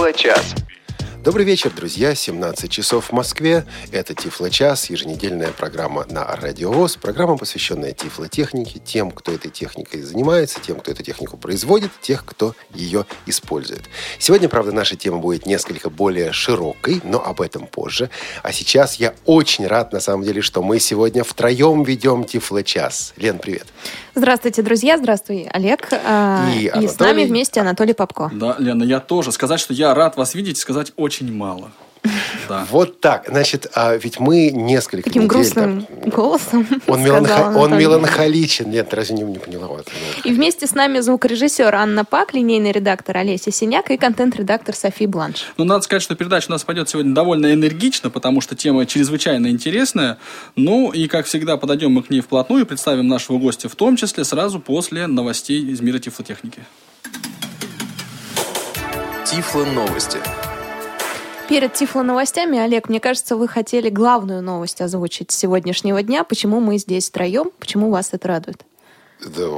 Тифло-час. Добрый вечер, друзья. 17 часов в Москве. Это Тифло-час, еженедельная программа на Радио ВОЗ. Программа, посвященная тифлотехнике, тем, кто этой техникой занимается, тем, кто эту технику производит, тех, кто ее использует. Сегодня, правда, наша тема будет несколько более широкой, но об этом позже. А сейчас я очень рад, на самом деле, что мы сегодня втроем ведем Тифло-час. Лен, привет. Здравствуйте, друзья. Здравствуй, Олег. А, И И, Анатолий. с нами вместе Анатолий Попко. Да, Лена, я тоже. Сказать, что я рад вас видеть, сказать очень мало. Да. Вот так. Значит, а ведь мы несколько Таким недель... грустным так, голосом Он, меланхо- он меланхоличен. Нет, разве не, не поняла? Вот. И вместе с нами звукорежиссер Анна Пак, линейный редактор Олеся Синяк и контент-редактор Софи Бланш. Ну, надо сказать, что передача у нас пойдет сегодня довольно энергично, потому что тема чрезвычайно интересная. Ну, и, как всегда, подойдем мы к ней вплотную и представим нашего гостя в том числе сразу после новостей из мира тифлотехники. Тифло новости. Перед Тифло новостями, Олег, мне кажется, вы хотели главную новость озвучить сегодняшнего дня. Почему мы здесь втроем? Почему вас это радует? Да,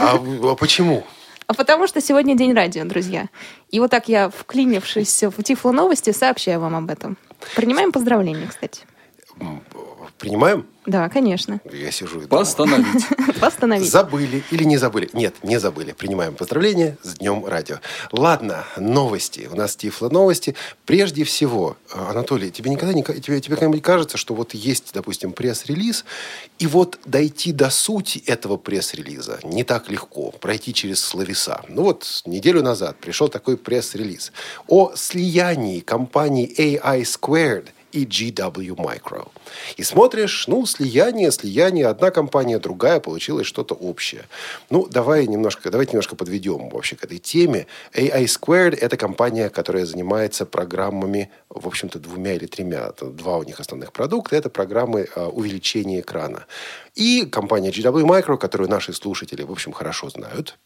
а, а почему? А потому что сегодня день радио, друзья. И вот так я, вклинившись в Тифло новости, сообщаю вам об этом. Принимаем поздравления, кстати. Принимаем? Да, конечно. Я сижу и думаю. Постановить. Постановить. Забыли или не забыли? Нет, не забыли. Принимаем поздравления с Днем Радио. Ладно, новости. У нас Тифло новости. Прежде всего, э, Анатолий, тебе никогда не, тебе, тебе когда-нибудь кажется, что вот есть, допустим, пресс-релиз, и вот дойти до сути этого пресс-релиза не так легко, пройти через словеса. Ну вот, неделю назад пришел такой пресс-релиз о слиянии компаний AI Squared и GW Micro. И смотришь, ну, слияние, слияние, одна компания, другая, получилось что-то общее. Ну, давай немножко, давайте немножко подведем вообще к этой теме. AI Squared – это компания, которая занимается программами, в общем-то, двумя или тремя. Два у них основных продукта – это программы э, увеличения экрана. И компания GW Micro, которую наши слушатели, в общем, хорошо знают,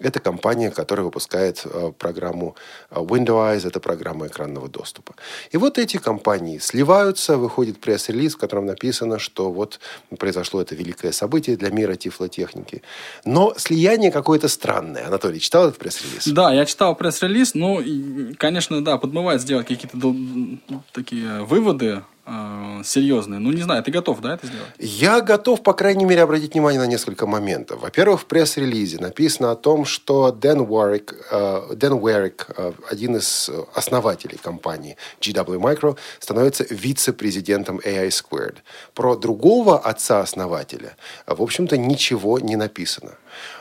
это компания, которая выпускает э, программу э, Windows, это программа экранного доступа. И вот эти компании сливаются, выходит пресс-релиз, в котором написано, что вот произошло это великое событие для мира тифлотехники. Но слияние какое-то странное. Анатолий, читал этот пресс-релиз? Да, я читал пресс-релиз, ну, и, конечно, да, подмывает сделать какие-то такие выводы э, серьезные. Ну, не знаю, ты готов, да, это сделать? Я готов, по крайней мере, обратить внимание на несколько моментов. Во-первых, в пресс-релизе написано о том, что Дэн Уорик, э, Дэн Уэрик, э, один из основателей компании GW Micro, становится вице-президентом AI Squared. Про другого отца-основателя, в общем-то, ничего не написано.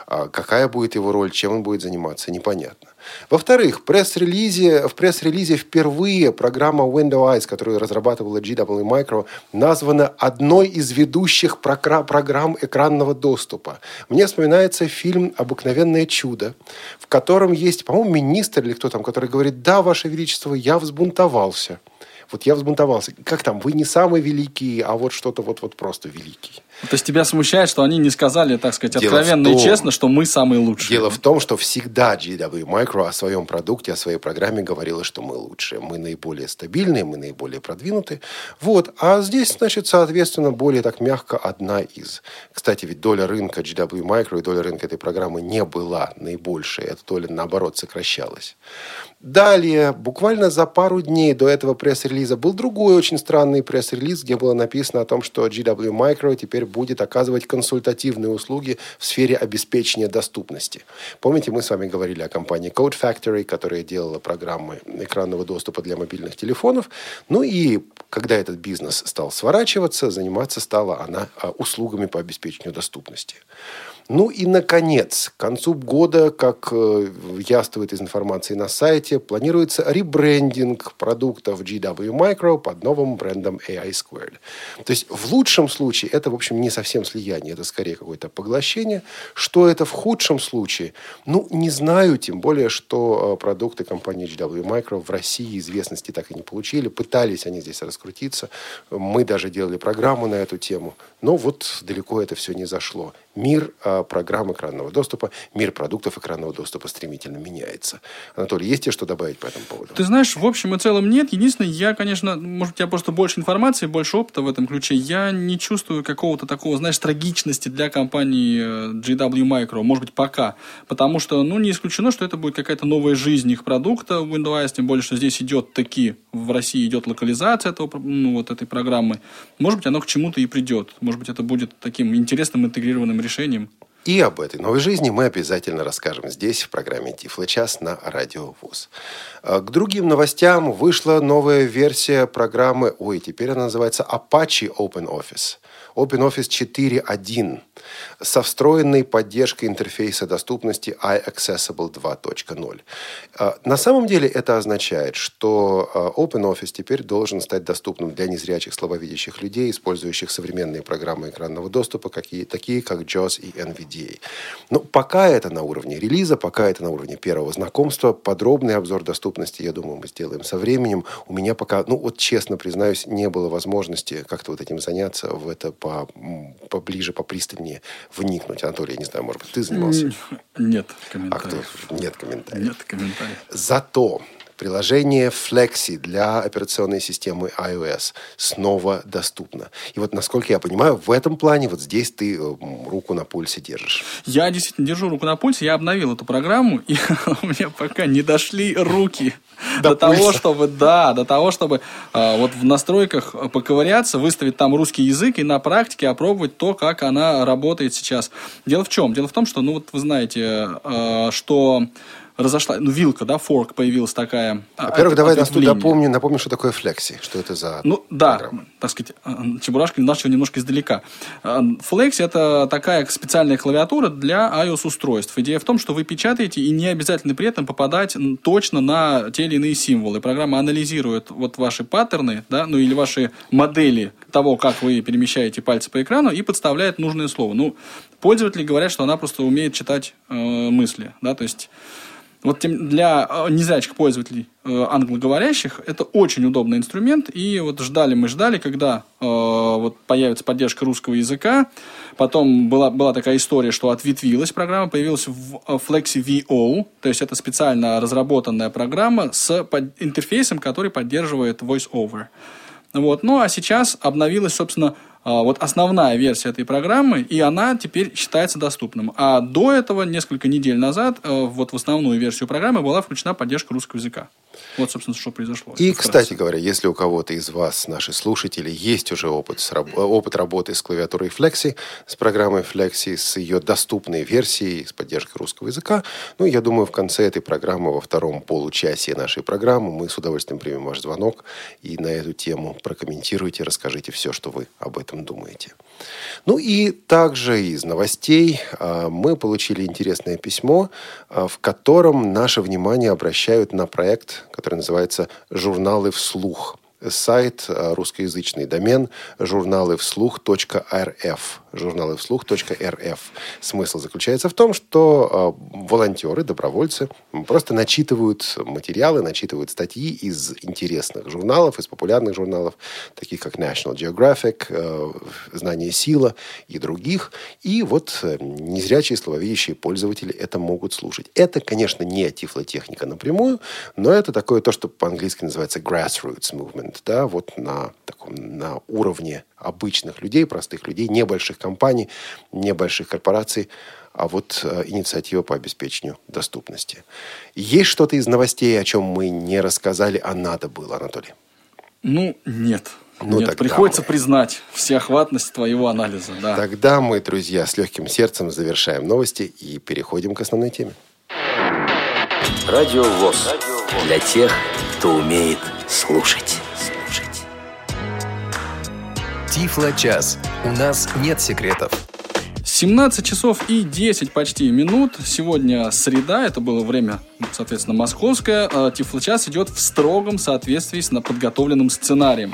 А Какая будет его роль, чем он будет заниматься, непонятно. Во-вторых, пресс-релизе, в пресс-релизе впервые программа Windows, которую разрабатывала GW Micro, названа одной из ведущих программ экранного доступа. Мне вспоминается фильм «Обыкновенное чудо», в котором есть, по-моему, министр или кто там, который говорит, да, Ваше Величество, я взбунтовался. Вот я взбунтовался. Как там? Вы не самый великий, а вот что-то вот, вот просто великий. То есть тебя смущает, что они не сказали, так сказать, Дело откровенно и том- честно, что мы самые лучшие. Дело в том, что всегда GW Micro о своем продукте, о своей программе говорила, что мы лучшие. Мы наиболее стабильные, мы наиболее продвинутые. Вот. А здесь, значит, соответственно, более так мягко одна из. Кстати, ведь доля рынка GW Micro и доля рынка этой программы не была наибольшей. Эта доля, наоборот, сокращалась. Далее, буквально за пару дней до этого пресс-релиза был другой очень странный пресс-релиз, где было написано о том, что GW Micro теперь будет оказывать консультативные услуги в сфере обеспечения доступности. Помните, мы с вами говорили о компании Code Factory, которая делала программы экранного доступа для мобильных телефонов. Ну и когда этот бизнес стал сворачиваться, заниматься стала она а, услугами по обеспечению доступности. Ну и, наконец, к концу года, как э, яствует из информации на сайте, планируется ребрендинг продуктов GW Micro под новым брендом AI Squared. То есть, в лучшем случае, это, в общем, не совсем слияние, это скорее какое-то поглощение. Что это в худшем случае? Ну, не знаю, тем более, что э, продукты компании GW Micro в России известности так и не получили. Пытались они здесь раскрутиться. Мы даже делали программу на эту тему. Но вот далеко это все не зашло. Мир э, программ экранного доступа, мир продуктов экранного доступа стремительно меняется. Анатолий, есть тебе что добавить по этому поводу? Ты знаешь, в общем и целом нет. Единственное, я, конечно, может, у тебя просто больше информации, больше опыта в этом ключе. Я не чувствую какого-то такого, знаешь, трагичности для компании э, GW Micro. Может быть, пока. Потому что, ну, не исключено, что это будет какая-то новая жизнь их продукта Windows, тем более, что здесь идет таки, в России идет локализация этого, ну, вот этой программы. Может быть, оно к чему-то и придет. Может быть, это будет таким интересным интегрированным решением. И об этой новой жизни мы обязательно расскажем здесь, в программе Тифло час на Радио ВУЗ. А, к другим новостям вышла новая версия программы, ой, теперь она называется Apache Open Office. OpenOffice 4.1 со встроенной поддержкой интерфейса доступности iAccessible 2.0. А, на самом деле это означает, что а, OpenOffice теперь должен стать доступным для незрячих слабовидящих людей, использующих современные программы экранного доступа, какие, такие как JAWS и NVDA. Но пока это на уровне релиза, пока это на уровне первого знакомства, подробный обзор доступности, я думаю, мы сделаем со временем. У меня пока, ну вот честно признаюсь, не было возможности как-то вот этим заняться в это по, поближе, попристальнее вникнуть. Анатолий, я не знаю, может быть, ты занимался? Нет комментариев. А кто? Нет комментариев. Нет комментариев. Зато приложение Flexi для операционной системы iOS снова доступно. И вот, насколько я понимаю, в этом плане вот здесь ты э, руку на пульсе держишь. Я действительно держу руку на пульсе. Я обновил эту программу, и у меня пока не дошли руки до, того, чтобы, да, до того, чтобы э, вот в настройках поковыряться, выставить там русский язык и на практике опробовать то, как она работает сейчас. Дело в чем? Дело в том, что, ну вот вы знаете, э, что разошла, ну, вилка, да, форк появилась такая. А, Во-первых, давай нас тут напомним, напомним, что такое флекси, что это за Ну, да, программа. так сказать, а, Чебурашка начал немножко издалека. Флекси – это такая специальная клавиатура для iOS-устройств. Идея в том, что вы печатаете, и не обязательно при этом попадать точно на те или иные символы. Программа анализирует вот ваши паттерны, да, ну, или ваши модели того, как вы перемещаете пальцы по экрану, и подставляет нужное слово. Ну, пользователи говорят, что она просто умеет читать э, мысли, да, то есть вот для э, незрячих пользователей э, англоговорящих это очень удобный инструмент. И вот ждали мы ждали, когда э, вот появится поддержка русского языка. Потом была, была такая история, что ответвилась программа, появилась в э, Flexi VO, то есть это специально разработанная программа с под, интерфейсом, который поддерживает VoiceOver. Вот. Ну а сейчас обновилась, собственно, а, вот основная версия этой программы, и она теперь считается доступным. А до этого, несколько недель назад, э, вот в основную версию программы была включена поддержка русского языка. Вот, собственно, что произошло. И, кстати говоря, если у кого-то из вас, наши слушатели, есть уже опыт, с, опыт работы с клавиатурой Flexi, с программой Flexi, с ее доступной версией, с поддержкой русского языка, ну, я думаю, в конце этой программы, во втором получасии нашей программы, мы с удовольствием примем ваш звонок и на эту тему прокомментируйте, расскажите все, что вы об этом думаете. Ну и также из новостей а, мы получили интересное письмо, а, в котором наше внимание обращают на проект, который называется «Журналы вслух» сайт, э, русскоязычный домен журналы вслух.рф. Журналы вслух.рф. Смысл заключается в том, что э, волонтеры, добровольцы просто начитывают материалы, начитывают статьи из интересных журналов, из популярных журналов, таких как National Geographic, э, Знание сила и других. И вот незрячие, слабовидящие пользователи это могут слушать. Это, конечно, не тифлотехника напрямую, но это такое то, что по-английски называется grassroots movement да, вот на, таком, на уровне обычных людей, простых людей, небольших компаний, небольших корпораций, а вот э, инициатива по обеспечению доступности. Есть что-то из новостей, о чем мы не рассказали, а надо было, Анатолий? Ну, нет. Ну, Нет, приходится мы... признать всеохватность твоего анализа. Да. Тогда мы, друзья, с легким сердцем завершаем новости и переходим к основной теме. Радио ВОЗ. Для тех, кто умеет слушать. Тифло-час. У нас нет секретов. 17 часов и 10 почти минут. Сегодня среда, это было время, соответственно, московское. А Тифло-час идет в строгом соответствии с подготовленным сценарием.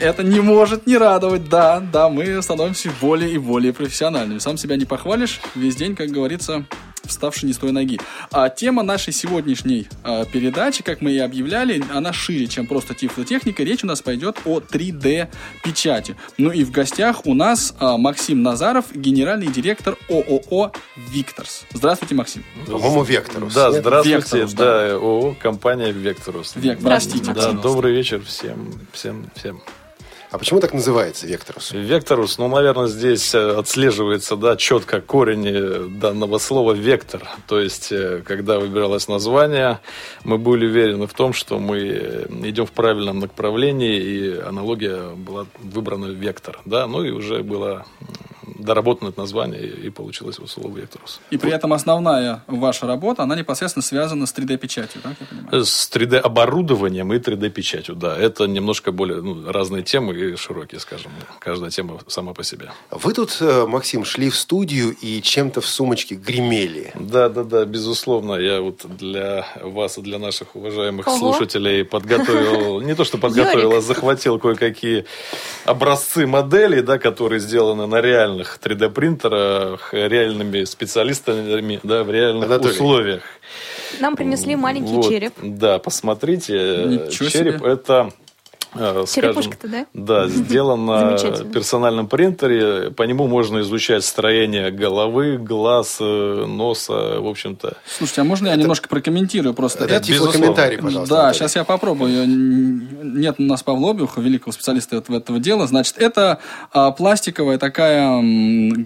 Это не может не радовать, да, да, мы становимся более и более профессиональными. Сам себя не похвалишь, весь день, как говорится, вставший не с той ноги. А тема нашей сегодняшней а, передачи, как мы и объявляли, она шире, чем просто тифлотехника. Речь у нас пойдет о 3D-печати. Ну и в гостях у нас а, Максим Назаров, генеральный директор ООО «Викторс». Здравствуйте, Максим. По-моему, Векторус. Да, здравствуйте, Векторус, да, ООО, компания Векторус. Век, простите, Да, добрый вечер всем, всем, всем. А почему так называется Векторус? Векторус, ну, наверное, здесь э, отслеживается, да, четко корень э, данного слова вектор. То есть, э, когда выбиралось название, мы были уверены в том, что мы идем в правильном направлении, и аналогия была выбрана вектор, да, ну и уже было доработано это название, и получилось вот слово векторус. И при этом основная ваша работа, она непосредственно связана с 3D-печатью, так я понимаю? С 3D-оборудованием и 3D-печатью, да. Это немножко более ну, разные темы и широкие, скажем. Каждая тема сама по себе. Вы тут, э, Максим, шли в студию и чем-то в сумочке гремели. Да, да, да, безусловно. Я вот для вас и для наших уважаемых Ого. слушателей подготовил, не то что подготовил, а захватил кое-какие образцы моделей, да, которые сделаны на реальных 3D-принтерах, реальными специалистами, да, в реальных Анатолий. условиях. Нам принесли маленький Вот, череп. Да, посмотрите. Ничего череп себе. это скажем, Черепушка-то, да? Да, сделан на персональном принтере. По нему можно изучать строение головы, глаз, э, носа, в общем-то. Слушайте, а можно я немножко прокомментирую просто? Это Это- тифлокомментарий, пожалуйста. Да, Анатолий. сейчас я попробую. Нет у нас Павла Обиуха, великого специалиста этого, этого дела. Значит, это а, пластиковая такая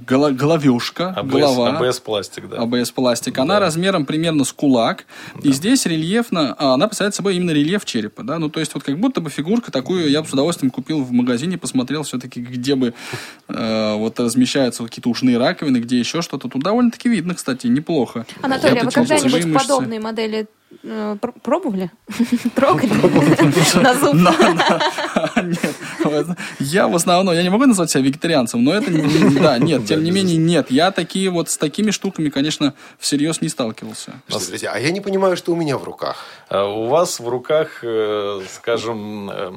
голо- головешка, АБС, голова. АБС пластик, да. АБС пластик. Она размером примерно с кулак. И здесь рельефно, а, она представляет собой именно рельеф черепа. Да? Ну, то есть, вот как будто бы фигурка такую я бы с удовольствием купил в магазине, посмотрел все-таки, где бы э, вот размещаются какие-то ушные раковины, где еще что-то. Тут довольно-таки видно, кстати, неплохо. Анатолий, а вы когда-нибудь подобные модели пробовали? Трогали? На зуб? Я в основном, я не могу назвать себя вегетарианцем, но это, да, нет, тем не менее, нет. Я такие вот с такими штуками, конечно, всерьез не сталкивался. Друзья, а я не понимаю, что у меня в руках. А У вас в руках, э, скажем, э,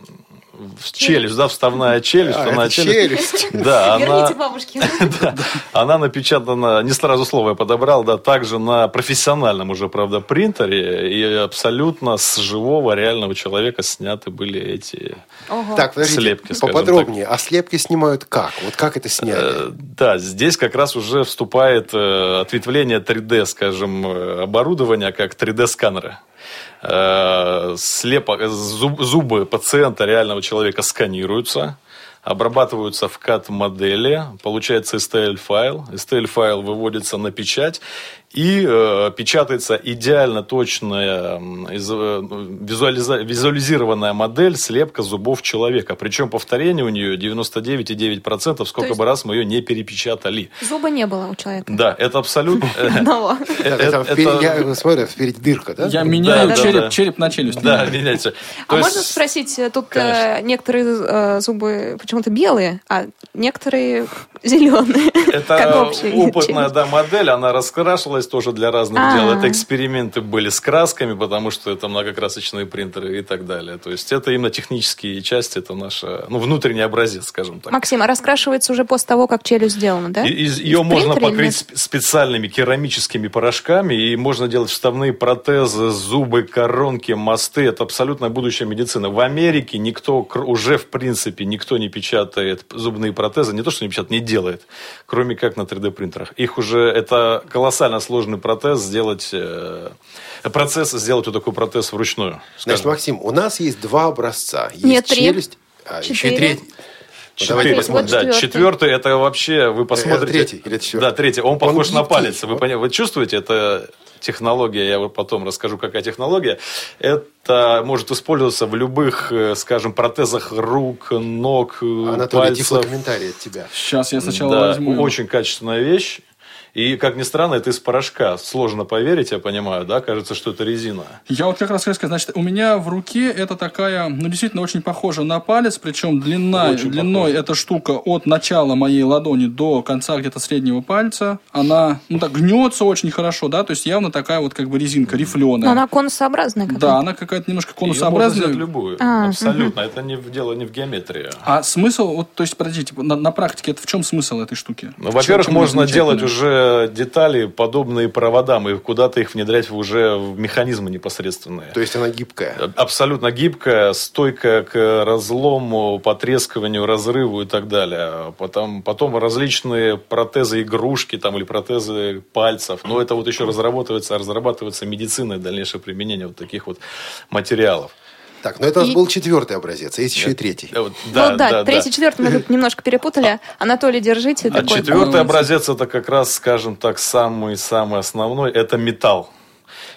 челюсть, да, вставная челюсть. А, вставная это челюсть. Да, она, Верните да, она напечатана, не сразу слово я подобрал, да, также на профессиональном уже, правда, принтере, и абсолютно с живого реального человека сняты были эти... Ого. Так, подождите, Слепки, поподробнее. А слепки снимают как? Вот как это Э, сняли? Да, здесь как раз уже вступает э, ответвление 3D, скажем, э, оборудования, как 3D-сканеры. Э, слепо, зуб- зубы пациента, реального человека, сканируются, обрабатываются в CAD-модели, получается STL-файл, STL-файл выводится на печать, и э, печатается идеально точная из- э, визуализа- визуализированная модель слепка зубов человека. Причем повторение у нее 99,9%, сколько есть- бы раз мы ее не перепечатали. Зуба не было у человека. Да, это абсолютно... э, э, Я смотрю, впереди дырка, да? Я меняю череп, на челюсть. Да, меняйте. А можно спросить, тут некоторые зубы почему-то белые, а некоторые зеленые. Это опытная модель, она раскрашивалась тоже для разных А. дел. Это эксперименты были с красками, потому что это многокрасочные принтеры и так далее. То есть это именно технические части, это наша, ну, внутренний образец, скажем так. Максим, а раскрашивается уже после того, как челюсть сделана, да? И- из- В ее можно покрыть специальными керамическими порошками, и можно делать вставные протезы, зубы, коронки, мосты. Это абсолютно будущая медицина. В Америке никто, уже в принципе, никто не печатает зубные протезы, не то, что не печатает, не делает, кроме как на 3D-принтерах. Их уже, это колоссально сложный протез сделать, э, процесс сделать вот такой протез вручную. Значит, скажем. Максим, у нас есть два образца. Есть Нет, три. челюсть, а еще и Четыре. третий. Давайте Четыре. посмотрим. Вот да, четвертый. четвертый это вообще вы посмотрите. третий или четвертый? Да, третий. Он похож на гибкий. палец. Вы, поня- вы чувствуете, это технология, я вот потом расскажу, какая технология. Это может использоваться в любых, э, скажем, протезах рук, ног, э, Анатолий, пальцев. тифлокомментарий от тебя. Сейчас я сначала Да, возьму. очень качественная вещь. И, как ни странно, это из порошка. Сложно поверить, я понимаю, да? Кажется, что это резина. Я вот как раз хотел сказать, значит, у меня в руке это такая, ну, действительно, очень похожа на палец, причем длина, Очень длиной похожа. эта штука от начала моей ладони до конца где-то среднего пальца, она, ну, так гнется очень хорошо, да, то есть явно такая вот как бы резинка, рифленая. Но она конусообразная какая-то. Да, она какая-то немножко можно конусообразная. взять любую. А, Абсолютно. Это не в- дело не в геометрии. А смысл, вот, то есть, подождите, на, на практике это в чем смысл этой штуки? Ну, во-первых, можно делать замечательная? Же детали, подобные проводам, и куда-то их внедрять уже в механизмы непосредственные. То есть она гибкая. Абсолютно гибкая, стойкая к разлому, потрескиванию, разрыву и так далее. Потом, потом различные протезы игрушки там, или протезы пальцев. Но это вот еще разрабатывается, разрабатывается медицина и дальнейшее применение вот таких вот материалов. Так, но это у нас И- был четвертый образец, а есть еще и третий. Э, вот, ну да, да, третий, да. четвертый мы тут немножко перепутали. Анатолий, держите. А такой четвертый образец это как раз, скажем так, самый-самый основной. Это металл.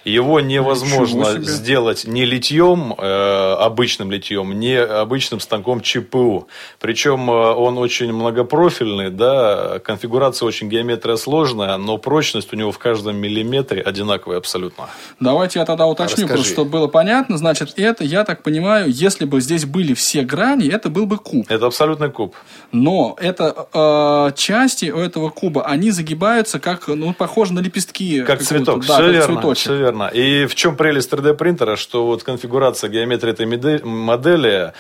Его невозможно сделать не литьем, э, обычным литьем, не обычным станком ЧПУ. Причем э, он очень многопрофильный, да, конфигурация очень геометрия сложная, но прочность у него в каждом миллиметре одинаковая абсолютно. Давайте я тогда уточню, Расскажи. просто чтобы было понятно. Значит, это, я так понимаю, если бы здесь были все грани, это был бы куб. Это абсолютный куб. Но это э, части у этого куба, они загибаются как, ну, похоже на лепестки. Как цветок, да, все как верно, цветочек. все верно. И в чем прелесть 3D принтера, что вот конфигурация геометрии этой модели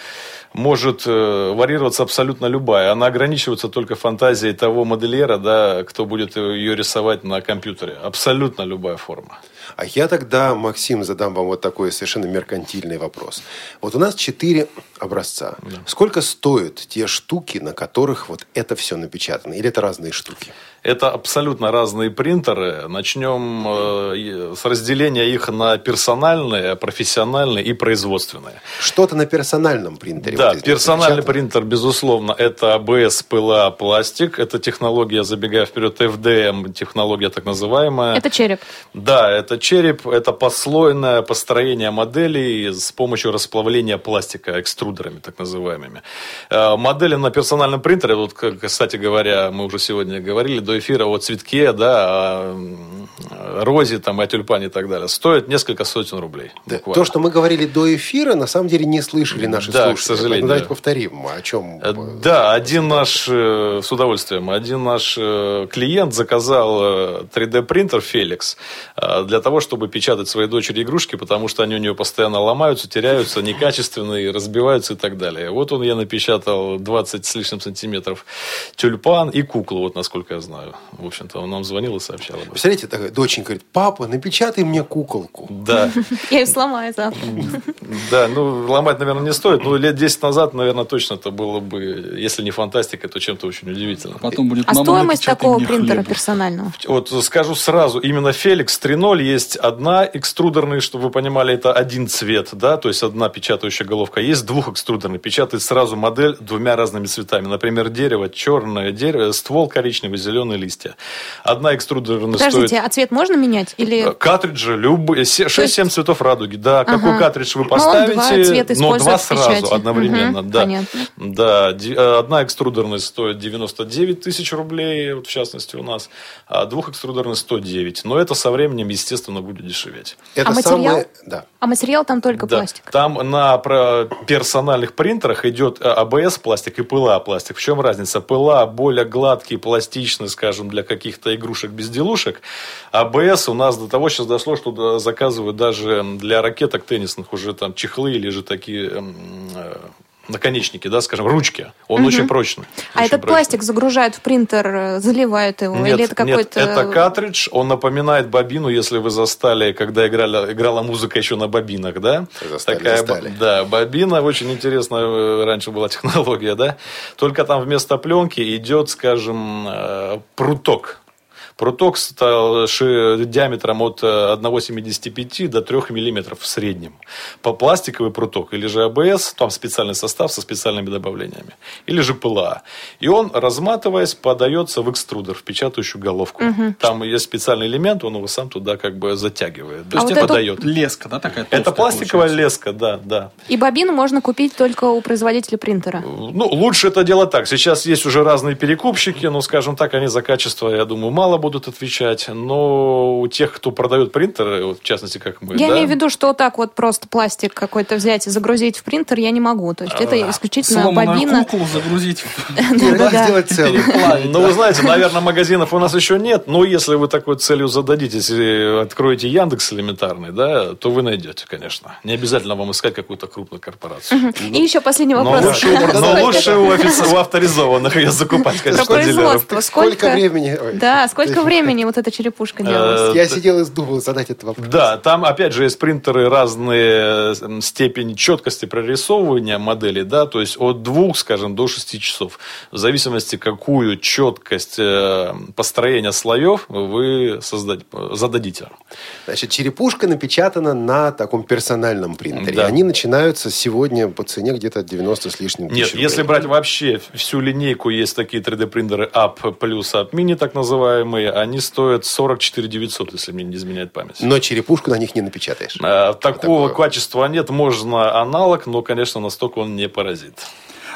может э, варьироваться абсолютно любая. Она ограничивается только фантазией того модельера, да, кто будет ее рисовать на компьютере. Абсолютно любая форма. А я тогда, Максим, задам вам вот такой совершенно меркантильный вопрос. Вот у нас четыре образца. Сколько стоят те штуки, на которых вот это все напечатано? Или это разные штуки? Это абсолютно разные принтеры. Начнем э, с разделения их на персональные, профессиональные и производственные. Что-то на персональном принтере. Да, здесь персональный принтер, безусловно, это ABS, ПЛА, пластик. Это технология, забегая вперед, FDM, технология так называемая. Это череп. Да, это череп, это послойное построение моделей с помощью расплавления пластика экструдерами, так называемыми. Э, Модели на персональном принтере, вот, кстати говоря, мы уже сегодня говорили до эфира о цветке, да, о розе, там, о тюльпане и так далее, стоят несколько сотен рублей. Да, буквально. То, что мы говорили до эфира, на самом деле не слышали наши Да, к слушатели. Сожалению. Ну, давайте повторим, о чем... Э, Да, один наш, э, с удовольствием, один наш э, клиент заказал э, 3D-принтер Felix э, для того, чтобы печатать своей дочери игрушки, потому что они у нее постоянно ломаются, теряются, некачественные, разбиваются и так далее. Вот он я напечатал 20 с лишним сантиметров тюльпан и куклу, вот насколько я знаю. В общем-то, он нам звонил и сообщал об этом. Представляете, такая доченька говорит, папа, напечатай мне куколку. Да, Я ее сломаю завтра. да, ну, ломать, наверное, не стоит. Ну, лет 10 назад, наверное, точно это было бы, если не фантастика, то чем-то очень удивительным. Потом будет А «Мама, стоимость такого принтера хлеба». персонального? Вот скажу сразу, именно Феликс 3.0 есть одна экструдерная, чтобы вы понимали, это один цвет, да, то есть одна печатающая головка. Есть двухэкструдерный, печатает сразу модель двумя разными цветами. Например, дерево, черное дерево, ствол коричневый, зеленые листья. Одна экструдерная Подождите, стоит... а цвет можно менять? Или Э, Картриджи любые, се- 6-7 цветов радуги, да. Какой Ага. картридж вы Ну, поставите, два цвета но два использует в сразу печати. Одновременно, Мгм, да. понятно. Да, э, одна экструдерная стоит 99 тысяч рублей, вот в частности у нас, а двухэкструдерная 109. Но это со временем, естественно, будет дешеветь. Это А материал? самое... Да. а материал там только Да. пластик? Там на персональных принтерах идет э, АБС пластик и ПЛА пластик. В чем разница? ПЛА более гладкий, пластичный, скажем, для каких-то игрушек-безделушек. АБС у нас до того сейчас дошло, что заказывают даже для ракеток теннисных уже там чехлы или же такие м, э, наконечники, да, скажем, ручки. Он очень прочный. А очень этот прочный. пластик загружают в принтер, э, заливают его? Нет, Или это какой-то... нет, это картридж, он напоминает бобину, если вы застали, когда играли, играла музыка еще на бобинах, да? Застали, Такая, застали. Да, бобина, очень интересная э, раньше была технология, да? Только там вместо пленки идет, скажем, э, пруток. Пруток стал ши- диаметром от э, 1,75 до 3 миллиметров в среднем. По пластиковый пруток или же АБС, там специальный состав со специальными добавлениями. Или же ПЛА. И он, разматываясь, подается в экструдер, в печатающую головку. Там есть специальный элемент, он его сам туда как бы затягивает. То А есть вот это эту- дает. Леска, да, такая Это пластиковая получается? леска, да, да. И бобину можно купить только у производителя принтера. Ну, лучше это делать так. Сейчас есть уже разные перекупщики, но, скажем так, они за качество, я думаю, мало будут отвечать. Но у тех, кто продает принтеры, вот в частности, как мы, Я да, имею в виду, что вот так вот просто пластик какой-то взять и загрузить в принтер я не могу. То есть это исключительно Сломанную бобина. куклу загрузить. Сделать целую? Переплавить, Ну, вы знаете, наверное, магазинов у нас еще нет, но если вы такой целью зададитесь и откроете Яндекс элементарный, да, то вы найдете, конечно. Не обязательно вам искать какую-то крупную корпорацию. И еще последний вопрос. но лучше у, авторизованных ее закупать, конечно, дилеров. Сколько времени? Да, сколько сколько времени вот эта черепушка Э, делалась? Я сидел и думал задать этот вопрос. Да, там, опять же, есть принтеры разные э, степени четкости прорисовывания моделей, да, то есть от двух, скажем, до шести часов. В зависимости, какую четкость э, построения слоев вы создать, зададите. Значит, черепушка напечатана на таком персональном принтере. Да. Они начинаются сегодня по цене где-то 90 с лишним Нет, тысяч если рублей. брать вообще всю линейку, есть такие 3D-принтеры Up плюс Up Mini, так называемые, они стоят 44 900, если мне не изменяет память. Но черепушку на них не напечатаешь. А, Такого Такое. качества нет, можно аналог, но, конечно, настолько он не поразит.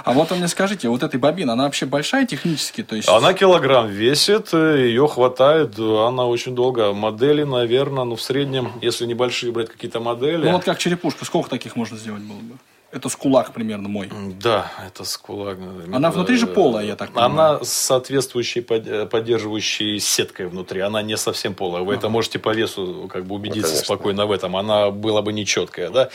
А вот вы мне скажите, вот этой бобина, она вообще большая технически? То есть... Она килограмм весит, э, ее хватает, э, она очень долго. Модели, наверное, ну в среднем, если небольшие брать какие-то модели. Ну вот как черепушка, сколько таких можно сделать было бы? Это с кулак примерно мой. Да, это скулак. Она внутри же полая, я так понимаю. Она с соответствующей э, поддерживающей сеткой внутри. Она не совсем полая. Вы это можете по весу как бы убедиться конечно. спокойно в этом. Она была бы нечеткая, да.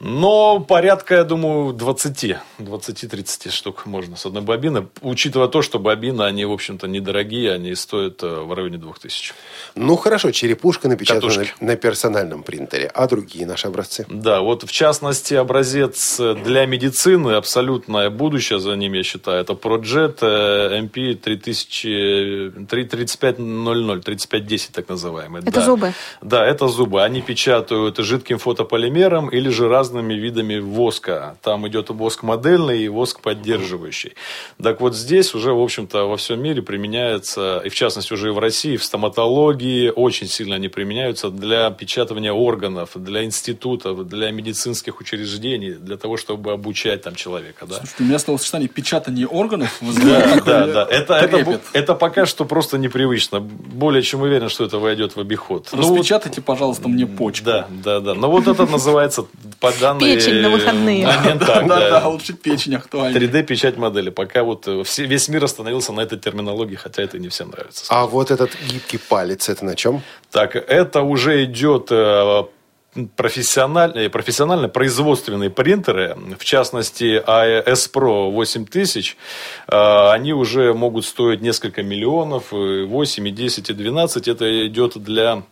Но порядка, я думаю, 20, 20-30 штук можно с одной бобины. Учитывая то, что бобины, они, в общем-то, недорогие, они стоят э, в районе 2000. Ну, хорошо, черепушка напечатана на, Катушки. на персональном принтере. А другие наши образцы? Да, вот в частности образец для медицины, абсолютное будущее за ним, я считаю, это Projet э, MP 3000, 3500, 3510 так называемый. Это да. зубы? Да, это зубы. Они печатают жидким фотополимером или же разными видами воска. Там идет воск модельный и воск поддерживающий. Так вот здесь уже, в общем-то, во всем мире применяется, и в частности уже и в России, в стоматологии очень сильно они применяются для печатания органов, для институтов, для медицинских учреждений, для того, чтобы обучать там человека. Да? Слушайте, у меня словосочетание печатание органов Да, да, да. Это, это, это пока что просто непривычно. Более чем уверен, что это войдет в обиход. Ну, Распечатайте, пожалуйста, мне почку. Да, да, да. Но вот это называется данной... Печень на выходные. момент так, Да, да, да. лучше печень актуальна. 3D-печать модели. Пока вот э, все- весь мир остановился на этой терминологии, хотя это не всем нравится. А вот этот гибкий палец, это на чем? Так, это уже идет э, профессиональные, профессионально производственные принтеры, в частности, AES Pro 8000, э, они уже могут стоить несколько миллионов, и 8, и 10, и 12. Это идет для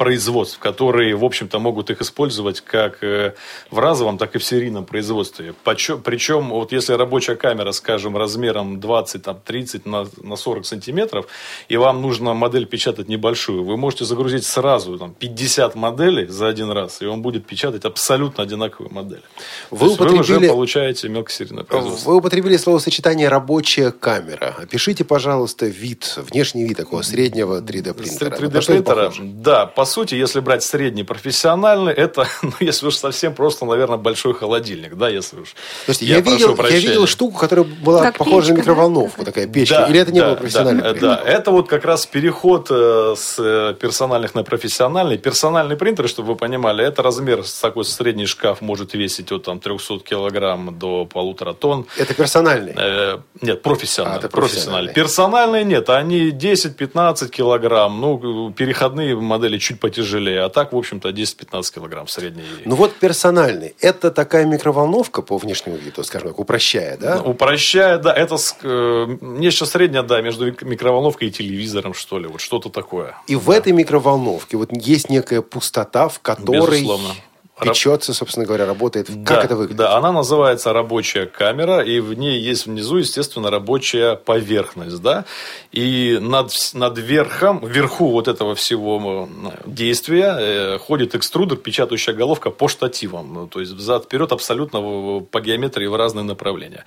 производств, которые, в общем-то, могут их использовать как э, в разовом, так и в серийном производстве. Причем, вот если рабочая камера, скажем, размером 20, там, 30 на, на 40 сантиметров, и вам нужно модель печатать небольшую, вы можете загрузить сразу там, 50 моделей за один раз, и он будет печатать абсолютно одинаковые модели. Вы То есть вы уже употребили- получаете мелкосерийное производство. Вы употребили словосочетание «рабочая камера». Опишите, пожалуйста, вид, внешний вид такого среднего 3D-принтера. 3D На что он принтера, похож? да, по сути, если брать средний профессиональный, это, ну, если уж совсем просто, наверное, большой холодильник, да, если уж. Слушайте, я, прошу видел, я видел штуку, которая была Как похожа на печка, да? микроволновку, такая печка. Да, Или это не да, было профессиональным да, да, это вот как раз переход э, с э, персональных на профессиональный. Персональный принтер, чтобы вы понимали, это размер, такой средний шкаф может весить от там, 300 килограмм до полутора тонн. Это персональный. Э, нет, профессиональный. А, это профессиональный. профессиональный. Персональные нет, они 10-15 килограмм. Ну, переходные модели чуть потяжелее. А так, в общем-то, 10-15 килограмм средний. Ну вот персональный. Это такая микроволновка по внешнему виду, скажем так, упрощая, да? Упрощая, да, это э, нечто среднее, да, между мик- микроволновкой и телевизором, что ли, вот что-то такое. И в этой микроволновке вот есть некая пустота, в которой Безусловно. Печется, собственно говоря, работает. Как да, это выглядит? Да, она называется рабочая камера, и в ней есть внизу, естественно, рабочая поверхность, да, и над, над верхом, вверху вот этого всего действия э, ходит экструдер, печатающая головка по штативам, ну, то есть взад-вперед абсолютно по геометрии в разные направления.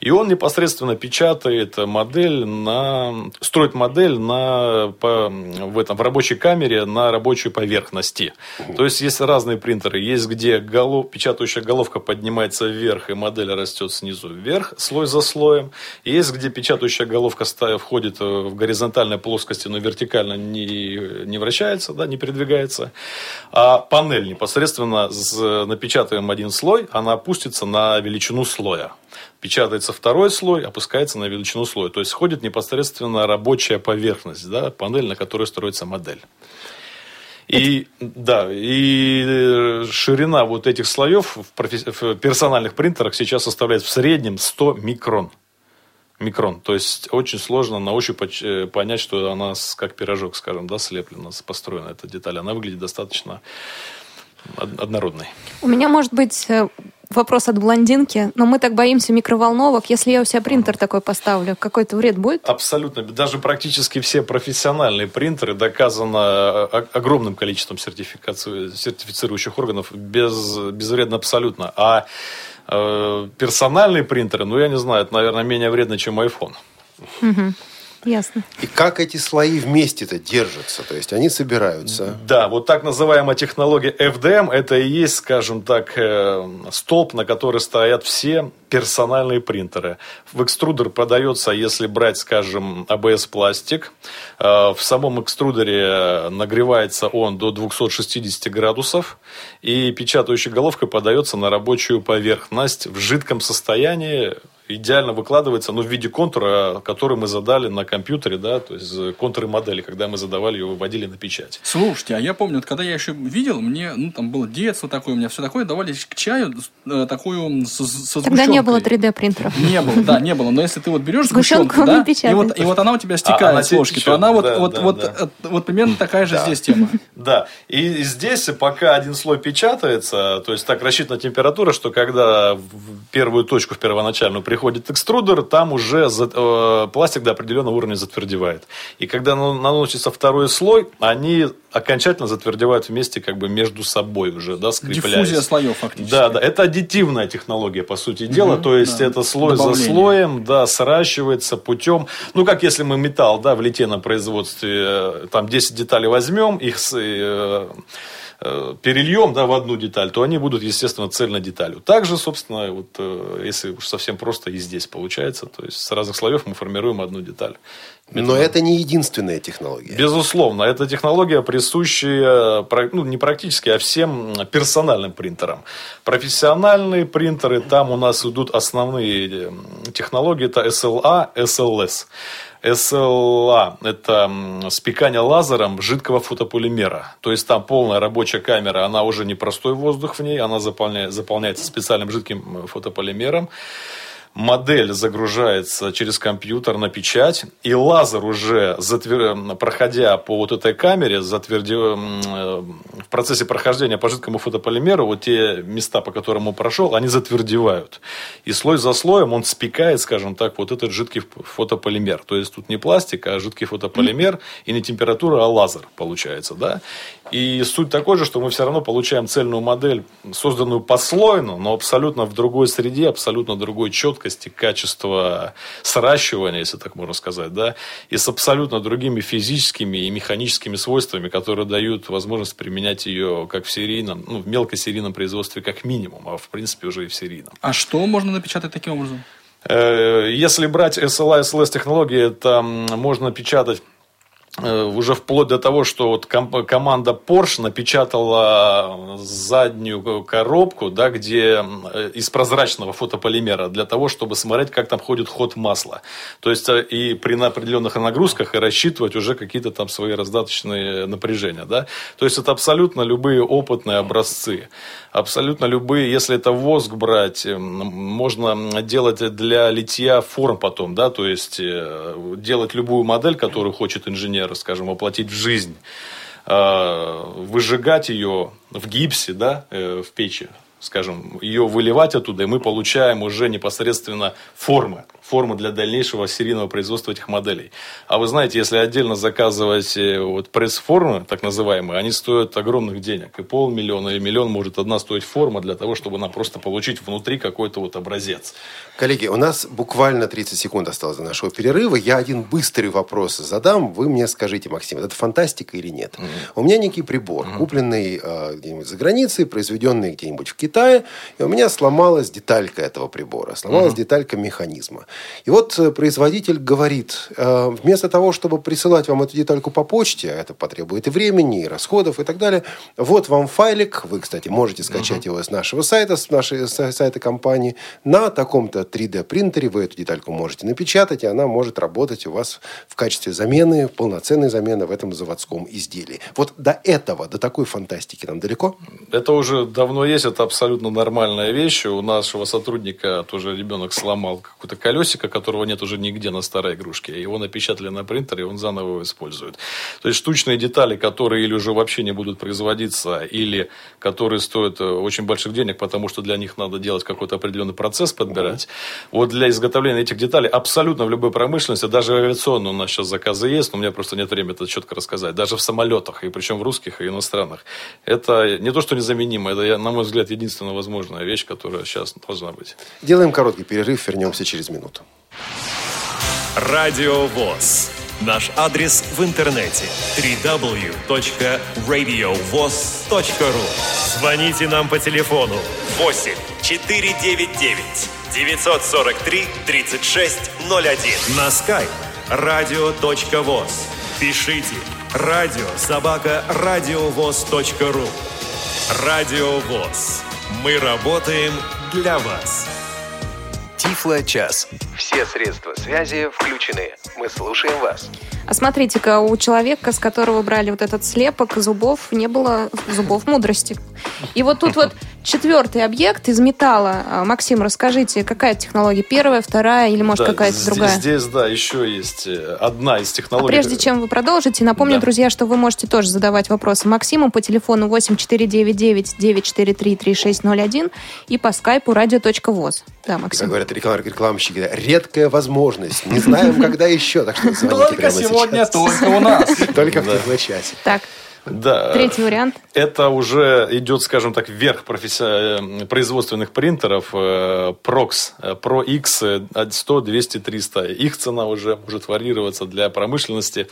И он непосредственно печатает модель на, строит модель на, по, в, этом, в рабочей камере на рабочей поверхности. То есть есть разные принтеры. Есть где голов, печатающая головка поднимается вверх, и модель растет снизу вверх, слой за слоем. Есть где печатающая головка входит э, в горизонтальной плоскости, но вертикально не, не вращается, да, не передвигается. А панель непосредственно с- напечатаем один слой, она опустится на величину слоя. Печатается второй слой, опускается на величину слоя. То есть сходит непосредственно рабочая поверхность, да, панель, на которой строится модель. И, да, и э, ширина вот этих слоев в, профи- в персональных принтерах сейчас составляет в среднем 100 микрон. микрон. То есть очень сложно на ощупь э, понять, что она как пирожок, скажем, да, слеплена, построена эта деталь. Она выглядит достаточно однородной. У меня, может быть, э, вопрос от блондинки, но мы так боимся микроволновок. Если я у себя принтер такой поставлю, какой-то вред будет? Абсолютно. Даже практически все профессиональные принтеры доказано э, огромным количеством сертифицирующих органов без, безвредно абсолютно. А э, персональные принтеры, ну, я не знаю, это, наверное, менее вредно, чем iPhone. Угу. Ясно. И как эти слои вместе-то держатся? То есть они собираются? Да, вот так называемая технология FDM, это и есть, скажем так, э, столб, на который стоят все персональные принтеры. В экструдер продается, если брать, скажем, ABS-пластик. Э, в самом экструдере нагревается он до 260 градусов, и печатающей головкой подается на рабочую поверхность в жидком состоянии идеально выкладывается, но в виде контура, который мы задали на компьютере, да, то есть контуры модели, когда мы задавали ее, выводили на печать. Слушайте, а я помню, вот, когда я еще видел, мне, ну, там было детство такое, у меня все такое, давали к чаю э, такую со, со Тогда не было 3D принтеров. Не было, да, не было. Но если ты вот берешь сгущенку, да, и вот, и вот она у тебя стекает а, с ложки, течет, то она вот, да, вот, да, вот, да. Вот, вот примерно такая же да. здесь тема. Да, и здесь пока один слой печатается, то есть так рассчитана температура, что когда в первую точку, в первоначальную приходит экструдер, там уже за, э, пластик до определенного уровня затвердевает. И когда наносится второй слой, они окончательно затвердевают вместе как бы между собой уже, да, скрепляясь. Диффузия слоев фактически. Да, да, это аддитивная технология, по сути дела, угу, то есть да. это слой Добавление. за слоем, да, сращивается путем, ну, как если мы металл, да, в литейном производстве, э, там 10 деталей возьмем, их э, Э, перельем да, в одну деталь, то они будут, естественно, цельной деталью. Также, собственно, вот, э, если уж совсем просто и здесь получается, то есть с разных слоев мы формируем одну деталь. Но это не единственная технология. Безусловно, это технология, присущая ну, не практически, а всем персональным принтерам. Профессиональные принтеры, там у нас идут основные технологии, это SLA, SLS. SLA – это спекание лазером жидкого фотополимера. То есть, там полная рабочая камера, она уже не простой воздух в ней, она заполняется специальным жидким фотополимером модель загружается через компьютер на печать, и лазер уже, затвер... проходя по вот этой камере, затверди... Э, в процессе прохождения по жидкому фотополимеру, вот те места, по которым он прошел, они затвердевают. И слой за слоем он спекает, скажем так, вот этот жидкий фотополимер. То есть, тут не пластик, а жидкий фотополимер, и не температура, а лазер получается, да. И суть такой же, что мы все равно получаем цельную модель, созданную послойно, но абсолютно в другой среде, абсолютно другой четкости, качества сращивания, если так можно сказать, да, и с абсолютно другими физическими и механическими свойствами, которые дают возможность применять ее как в серийном, ну, в мелкосерийном производстве как минимум, а в принципе уже и в серийном. А что можно напечатать таким образом? Э, если брать SLA, SLS технологии, это можно печатать уже вплоть до того, что вот команда Porsche напечатала заднюю коробку, да, где э, из прозрачного фотополимера для того, чтобы смотреть, как там ходит ход масла. То есть э, и при определенных нагрузках и рассчитывать уже какие-то там свои раздаточные напряжения. Да? То есть это абсолютно любые опытные образцы. Абсолютно любые, если это воск брать, можно делать для литья форм потом, да, то есть делать любую модель, которую хочет инженер инженера, скажем, воплотить в жизнь, а, выжигать ее в гипсе, да, э, в печи, скажем, ее выливать оттуда, и мы получаем уже непосредственно формы формы для дальнейшего серийного производства этих моделей. А вы знаете, если отдельно заказывать э, вот пресс-формы, так называемые, они стоят огромных денег. И полмиллиона, и миллион может одна стоить форма для того, чтобы она просто получить внутри какой-то вот образец. Коллеги, у нас буквально 30 секунд осталось до нашего перерыва. Я один быстрый вопрос задам. Вы мне скажите, Максим, это фантастика или нет? Mm-hmm. У меня некий прибор, mm-hmm. купленный э, где-нибудь за границей, произведенный где-нибудь в Китае, и у меня сломалась деталька этого прибора, сломалась mm-hmm. деталька механизма. И вот э, производитель говорит, э, вместо того, чтобы присылать вам эту детальку по почте, а это потребует и времени, и расходов, и так далее, вот вам файлик, вы, кстати, можете скачать uh-huh. его с нашего сайта, с нашей сайта компании, на таком-то 3D принтере вы эту детальку можете напечатать, и она может работать у вас в качестве замены, полноценной замены в этом заводском изделии. Вот до этого, до такой фантастики нам далеко? Это уже давно есть, это абсолютно нормальная вещь. У нашего сотрудника тоже ребенок сломал какое-то колесико, которого нет уже нигде на старой игрушке. Его напечатали на принтере, и он заново его использует. То есть штучные детали, которые или уже вообще не будут производиться, или которые стоят э, очень больших денег, потому что для них надо делать какой-то определенный процесс, подбирать. Вот для изготовления этих деталей абсолютно в любой промышленности, даже в авиационной у нас сейчас заказы есть, но у меня просто нет времени это четко рассказать. Даже в самолетах, и причем в русских и иностранных. Это не то, что незаменимо, это, на мой взгляд, единственная возможная вещь, которая сейчас должна быть. Делаем короткий перерыв, вернемся через минуту. Радио ВОЗ. Наш адрес в интернете www.radiovoz.ru Звоните нам по телефону 8 499 943 3601 на skype radio.voz. Пишите радио собака радиовоз.ру Радио ВОЗ. Мы работаем для вас. Тифло-час. Все средства связи включены. Мы слушаем вас. А смотрите-ка, у человека, с которого брали вот этот слепок зубов, не было зубов мудрости. И вот тут вот четвертый объект из металла. А, Максим, расскажите, какая технология? Первая, вторая или, может, Да, какая-то здесь, другая? Здесь, да, еще есть э, одна из А технологий. прежде чем вы продолжите, напомню, Да. друзья, что вы можете тоже задавать вопросы Максиму по телефону 8499-943-3601 и по скайпу radio.voz. Да, Как Максим. говорят реклам- рекламщики, редкая возможность. Не знаем, когда еще. Так что звоните Только прямо сегодня, только у нас. Только в техночасе. Так, Да. третий вариант. Это уже идет, скажем так, вверх професси- э, производственных принтеров э, Prox, Pro X э, от 100, 200, 300. Их цена уже может варьироваться для промышленности,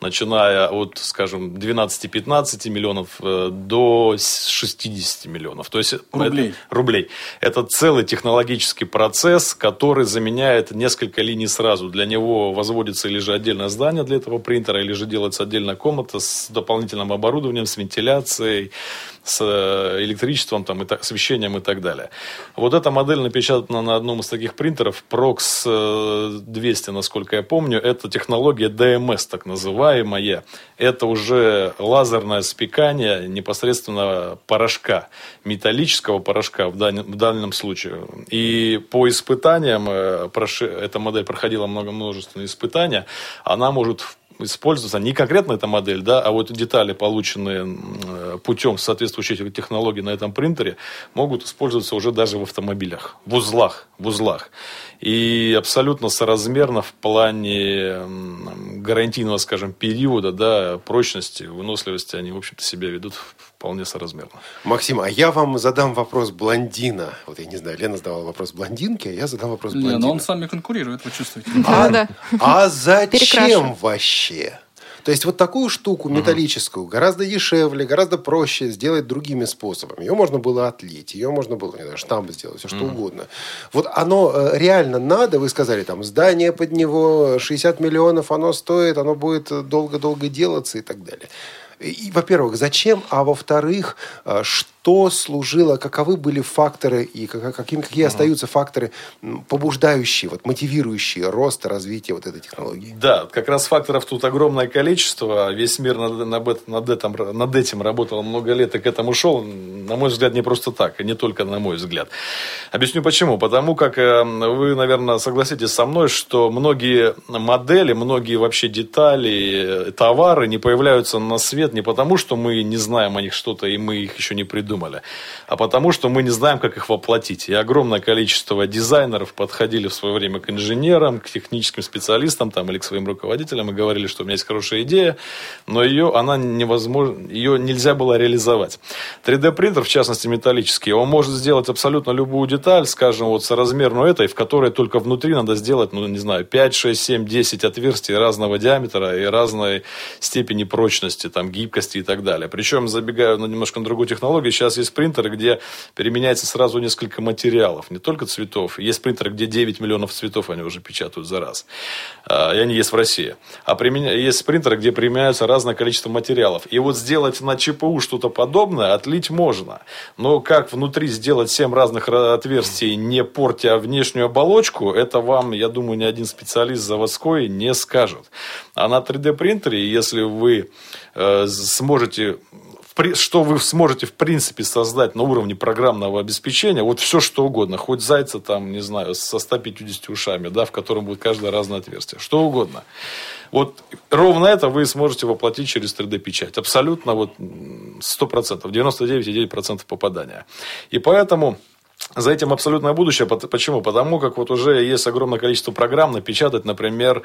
начиная от, скажем, 12-15 миллионов э, до с- 60 миллионов. То есть, Рублей. это- рублей. Это целый технологический процесс, который заменяет несколько линий сразу. Для него возводится или же отдельное здание для этого принтера, или же делается отдельная комната с дополнительным оборудованием, с вентиляцией, с э, электричеством, там, и так, освещением и так далее. Вот эта модель напечатана на одном из таких принтеров, Prox э, 200, насколько я помню. Это технология DMS, так называемая. Это уже лазерное спекание непосредственно порошка, металлического порошка в, дань- в данном случае. И по испытаниям, э, эта модель проходила много множественные испытания, она может использоваться не конкретно эта модель, да, а вот детали, полученные э, путем соответствующих технологий на этом принтере, могут использоваться уже даже в автомобилях, в узлах, в узлах. И абсолютно соразмерно в плане гарантийного, скажем, периода, да, прочности, выносливости, они, в общем-то, себя ведут вполне соразмерно. Максим, а я вам задам вопрос блондина. Вот я не знаю, Лена задавала вопрос блондинке, а я задам вопрос Не, блондину. но он с вами конкурирует, вы чувствуете. А, Да. а зачем вообще? То есть вот такую штуку металлическую гораздо дешевле, гораздо проще сделать другими способами. Ее можно было отлить, ее можно было, не знаю, штамп сделать, все что угодно. Вот оно э, реально надо, вы сказали, там, здание под него 60 миллионов, оно стоит, оно будет долго-долго делаться и так далее. И, во-первых, зачем, а во-вторых, э, что служило, каковы были факторы и как- каким, какие остаются факторы, побуждающие, вот, мотивирующие рост, развитие вот этой технологии? Да, как раз факторов тут огромное количество. Весь мир над, над над этим, над этим работал много лет и к этому шел. На мой взгляд, не просто так, и не только на мой взгляд. Объясню почему. Потому как э, вы, наверное, согласитесь со мной, что многие модели, многие вообще детали, э, товары не появляются на свет не потому, что мы не знаем о них что-то и мы их еще не придумали, а потому, что мы не знаем, как их воплотить. И огромное количество дизайнеров подходили в свое время к инженерам, к техническим специалистам там, или к своим руководителям и говорили, что у меня есть хорошая идея, но ее, она невозможно, ее нельзя было реализовать. 3D-принтер, в частности металлический, он может сделать абсолютно любую деталь, скажем, вот соразмерную этой, в которой только внутри надо сделать, ну, не знаю, 5, 6, 7, 10 отверстий разного диаметра и разной степени прочности, там, гибкости и так далее. Причем, забегая на немножко на другую технологию, сейчас есть принтеры, где переменяется сразу несколько материалов, не только цветов. Есть принтеры, где 9 миллионов цветов они уже печатают за раз. А, И они есть в России. А есть принтеры, где применяются разное количество материалов. И вот сделать на ЧПУ что-то подобное отлить можно. Но как внутри сделать 7 разных ра- отверстий, не портя внешнюю оболочку, это вам, я думаю, ни один специалист заводской не скажет. А на 3D принтере, если вы э, сможете что вы сможете в принципе создать на уровне программного обеспечения, вот все что угодно, хоть зайца там, не знаю, со 150 ушами, да, в котором будет каждое разное отверстие, что угодно. Вот ровно это вы сможете воплотить через 3D-печать. Абсолютно вот м, 100%, 99,9% попадания. И поэтому за этим абсолютное будущее. Почему? Потому как вот уже есть огромное количество программ напечатать, например,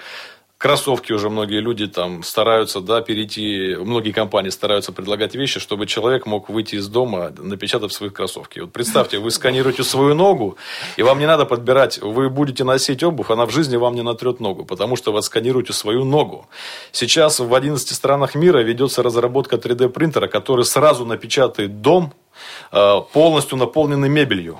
кроссовки уже многие люди там стараются, да, перейти, многие компании стараются предлагать вещи, чтобы человек мог выйти из дома, напечатав свои кроссовки. Вот представьте, вы сканируете свою ногу, и вам не надо подбирать, вы будете носить обувь, она в жизни вам не натрет ногу, потому что вы сканируете свою ногу. Сейчас в 11 странах мира ведется разработка 3D принтера, который сразу напечатает дом, э, полностью наполненный мебелью.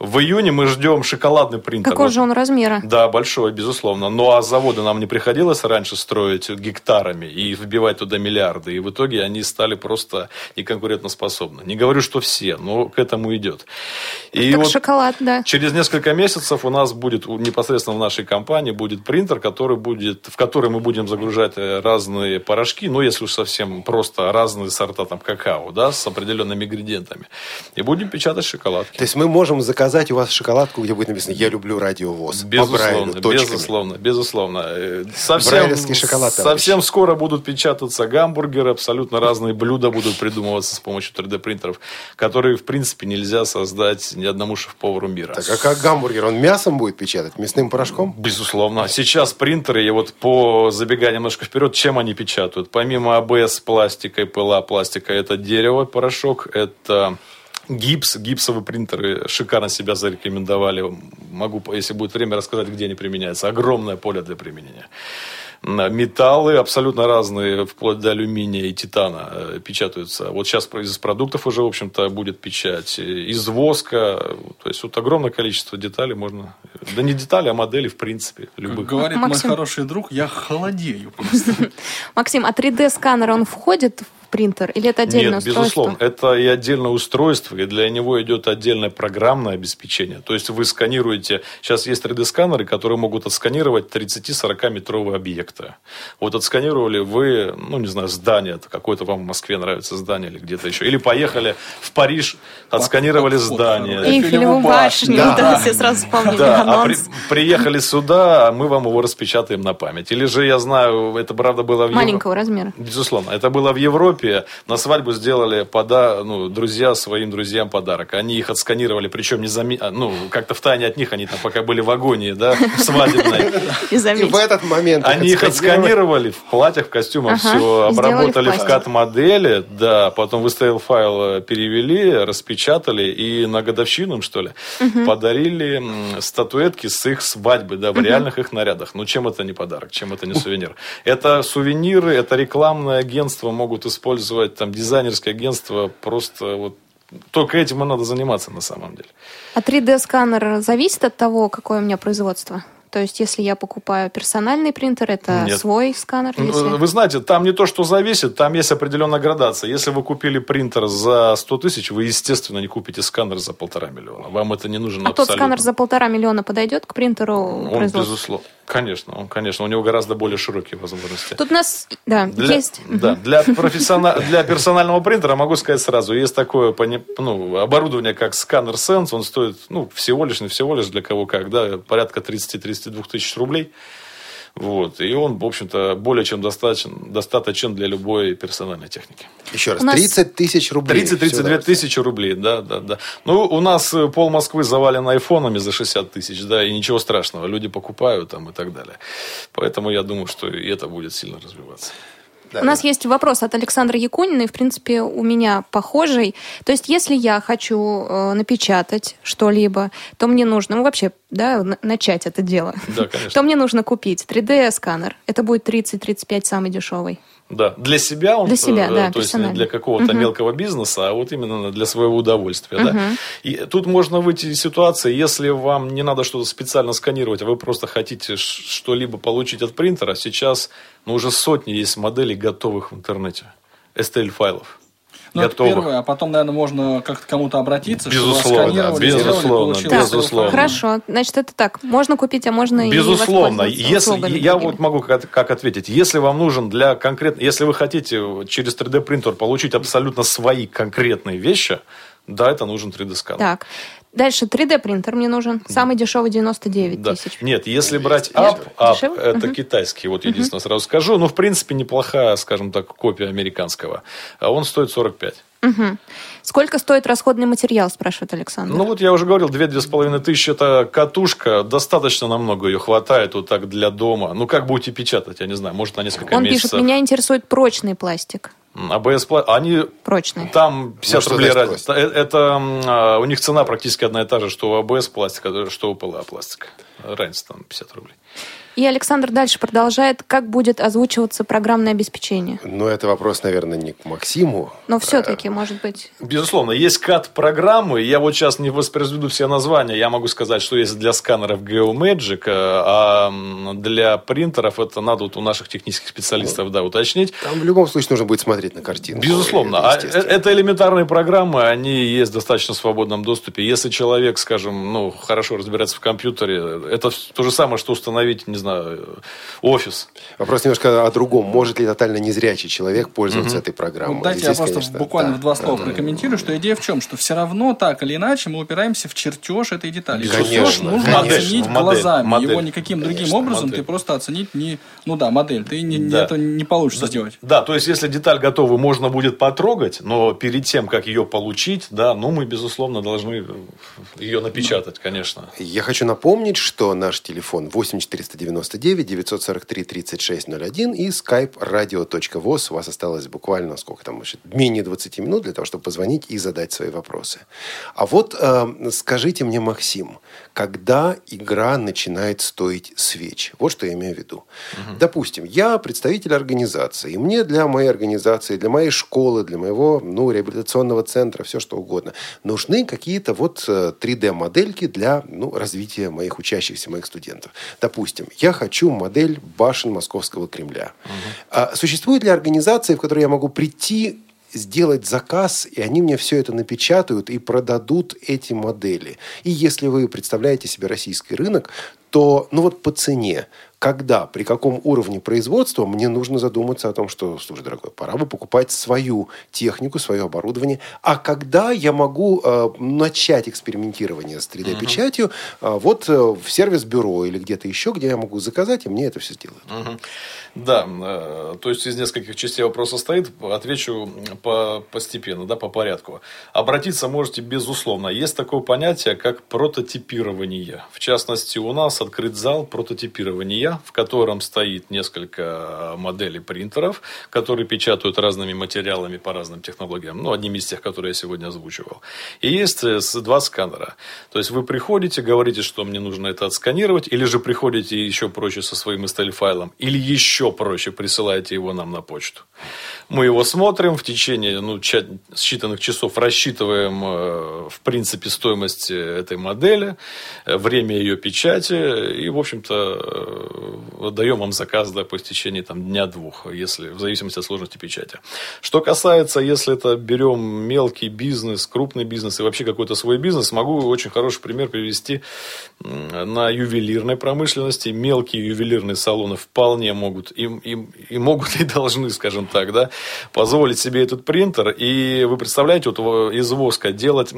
В июне мы ждем шоколадный принтер. Какого же он размера? да, большой, безусловно. Ну, а заводы нам не приходилось раньше строить гектарами и вбивать туда миллиарды. И в итоге они стали просто неконкурентоспособны. Не говорю, что все, но к этому идет. И Так вот шоколад, да. через несколько месяцев у нас будет непосредственно в нашей компании будет принтер, который будет, в который мы будем загружать э, разные порошки, ну, если уж совсем просто разные сорта там какао, да, с определенными ингредиентами. И будем печатать шоколадки. То есть мы можем заказать у вас шоколадку, где будет написано «Я люблю радиовоз». Безусловно, Брайлю, безусловно, безусловно. Э, Совсем, шоколад, совсем скоро будут печататься гамбургеры, абсолютно разные блюда будут придумываться с помощью 3D-принтеров, которые, в принципе, нельзя создать ни одному шеф-повару мира. Так, а как гамбургер? Он мясом будет печатать? Мясным порошком? Безусловно. Сейчас принтеры, и вот по забегая немножко вперед, чем они печатают? Помимо АБС пластика и ПЛА пластика, это дерево, порошок, это гипс, гипсовые принтеры шикарно себя зарекомендовали. Могу, если будет время, рассказать, где они применяются. Огромное поле для применения. Металлы абсолютно разные, вплоть до алюминия и титана э, печатаются. Вот сейчас из продуктов уже, в общем-то, будет печать. Э, Из воска. То есть, вот огромное количество деталей можно... Да не деталей, а моделей, в принципе, Как любых. говорит Максим. мой хороший друг, я холодею просто. Максим, а 3D-сканер, он входит в принтер? Или это отдельное Нет, устройство? безусловно. Это и отдельное устройство, и для него идет отдельное программное обеспечение. То есть вы сканируете... Сейчас есть 3D-сканеры, которые могут отсканировать 30-40 метровые объекты. Вот отсканировали вы, ну, не знаю, здание, это какое-то вам в Москве нравится здание или где-то еще. Или поехали в Париж, отсканировали здание. Эйфелеву башню, Да. да, все сразу вспомнили Да, а при- приехали сюда, а мы вам его распечатаем на память. Или же, я знаю, это правда было в Евро- Маленького размера. Безусловно. Это было в Европе. На свадьбу сделали пода... ну, друзья своим друзьям подарок. Они их отсканировали, причем не зами... а, ну, как-то в тайне от них, они там пока были в агонии, да, в свадебной. И в этот момент... Они их отсканировали в платьях, в костюмах, все, обработали в кат-модели, да, потом выставил файл, э, перевели, распечатали и на годовщину, им, что ли, подарили статуэтки с их свадьбы, да, в реальных их нарядах. Ну, чем это не подарок, чем это не сувенир? Это сувениры, это рекламное агентство могут использовать, там, дизайнерское агентство, просто вот только этим и надо заниматься на самом деле. А 3D-сканер зависит от того, какое у меня производство? То есть, если я покупаю персональный принтер, это Нет. свой сканер? Ну, Если... Вы знаете, там не то, что зависит, там есть определенная градация. Если вы купили принтер за 100 тысяч, вы, естественно, не купите сканер за полтора миллиона. Вам это не нужно А тот абсолютно. сканер за полтора миллиона подойдет к принтеру Он, безусловно. Конечно, он, конечно, у него гораздо более широкие возможности. Тут у нас, да, Для, есть... да, для, профессиона- для персонального принтера могу сказать сразу, есть такое ну, оборудование, как сканер Sense, он стоит, ну, всего лишь, не всего лишь, для кого как, да, порядка 30-32 тысяч рублей. Вот. И он, в общем-то, более чем достаточен, достаточен для любой персональной техники. Еще раз, У нас- 30 тысяч рублей. 30-32 Всё, тысячи рублей, да, да, да. Ну, у нас э, пол Москвы завален айфонами за 60 тысяч, да, и ничего страшного, люди покупают там и так далее. Поэтому я думаю, что и это будет сильно развиваться. Да. У нас есть вопрос от Александра Якунина, и, в принципе, у меня похожий. То есть, если я хочу э, напечатать что-либо, то мне нужно, ну, вообще, да, начать это дело. Да, конечно. То мне нужно купить 3D-сканер. Это будет 30-35 самый дешевый. Да, для себя он, Для себя, э, да, то есть не для какого-то мелкого бизнеса, а вот именно для своего удовольствия, да. И тут можно выйти из ситуации, если вам не надо что-то специально сканировать, а вы просто хотите что-либо получить от принтера, сейчас, ну, уже сотни есть моделей готовых в интернете, STL-файлов. Ну, это готовых. первое, а потом, наверное, можно как-то кому-то обратиться, Безусловно, чтобы сделали, безусловно. Так, безусловно. хорошо. Значит, это так. Можно купить, а можно Безусловно, и воспользоваться если я вот могу как, как ответить, если вам нужен для конкретно, если вы хотите через 3D принтер получить абсолютно свои конкретные вещи, да, это нужен 3D сканер. Так. Дальше 3D принтер мне нужен. Самый дешевый 99 Да. тысяч. Нет, если брать Дешевле? App, App Дешевле? это китайский, вот единственное сразу скажу. Ну, в принципе, неплохая, скажем так, копия американского. А он стоит 45. Мгм. Сколько стоит расходный материал, спрашивает Александр. Ну, вот я уже говорил, 2-2,5 тысячи это катушка. Достаточно намного ее хватает вот так для дома. Ну, как будете печатать, я не знаю, может, на несколько Он месяцев. пишет, меня интересует прочный пластик. АБС, они Прочный. Там 50 что рублей разница. Э- Это, м, а, у них цена практически одна и та же, что у АБС пластика, что у ПЛА пластика. Разница там 50 рублей. И Александр дальше продолжает, как будет озвучиваться программное обеспечение. Но это вопрос, наверное, не к Максиму. Но все-таки, может быть... Безусловно, есть кат программы. Я вот сейчас не воспроизведу все названия. Я могу сказать, что есть для сканеров GeoMagic, э, а для принтеров это надо вот у наших технических специалистов да, уточнить. Там в любом случае нужно будет смотреть на картинку. Безусловно. Это А э- это элементарные программы, они есть в достаточно свободном доступе. Если человек, скажем, ну, хорошо разбирается в компьютере, это то же самое, что установить, не знаю, офис. Вопрос немножко о другом. Может ли тотально незрячий человек пользоваться этой программой? Вот дайте Здесь, я просто конечно, буквально да, в два да, слова да. прокомментирую, что идея в чем? Что все равно так или иначе мы упираемся в чертеж этой детали. Конечно, чертеж нужно конечно. оценить Модель, глазами. модель. Его никаким другим Конечно, образом модель. ты просто оценить не... Ну да, модель. Ты не, Да. это не получится сделать. Да, то есть, если деталь готова, можно будет потрогать, но перед тем, как ее получить, да, ну, мы, безусловно, должны ее напечатать, конечно. Я хочу напомнить, что наш телефон 8499 943 3601 и skype radio.voz. У вас осталось буквально, сколько там, значит, менее 20 минут для того, чтобы позвонить и задать свои вопросы. А вот э, скажите мне, Максим, когда игра начинает стоить свеч? Вот что я имею в виду. Допустим, я представитель организации, и мне для моей организации, для моей школы, для моего ну, реабилитационного центра, все что угодно, нужны какие-то вот э, 3D-модельки для ну, развития моих учащихся, моих студентов. Допустим, я хочу модель башен Московского Кремля. А существует ли организация, в которой я могу прийти сделать заказ, и они мне все это напечатают и продадут эти модели. И если вы представляете себе российский рынок, то, ну вот по цене, когда, при каком уровне производства, мне нужно задуматься о том, что, слушай, дорогой, пора бы покупать свою технику, свое оборудование. А когда я могу э, начать экспериментирование с 3D-печатью, э, вот э, в сервис-бюро или где-то еще, где я могу заказать, и мне это все сделают. Да, э, то есть из нескольких частей вопрос состоит, отвечу по, постепенно, да, по порядку. Обратиться можете безусловно. Есть такое понятие, как прототипирование. В частности, у нас открыт зал прототипирования, в котором стоит несколько моделей принтеров, которые печатают разными материалами по разным технологиям. Ну, одним из тех, которые я сегодня озвучивал. И есть э, два сканера. То есть, вы приходите, говорите, что мне нужно это отсканировать, или же приходите еще проще со своим STL-файлом, или еще проще присылаете его нам на почту. Мы его смотрим в течение ну, считанных часов, рассчитываем, э, в принципе, стоимость э, этой модели, э, время ее печати, и, в общем-то, э, даем вам заказ да, по истечении там, дня-двух, если, в зависимости от сложности печати. Что касается, если это берем мелкий бизнес, крупный бизнес и вообще какой-то свой бизнес, могу очень хороший пример привести на ювелирной промышленности. Мелкие ювелирные салоны вполне могут и, и, и могут и должны, скажем так, да, позволить себе этот принтер. И вы представляете, вот из воска делать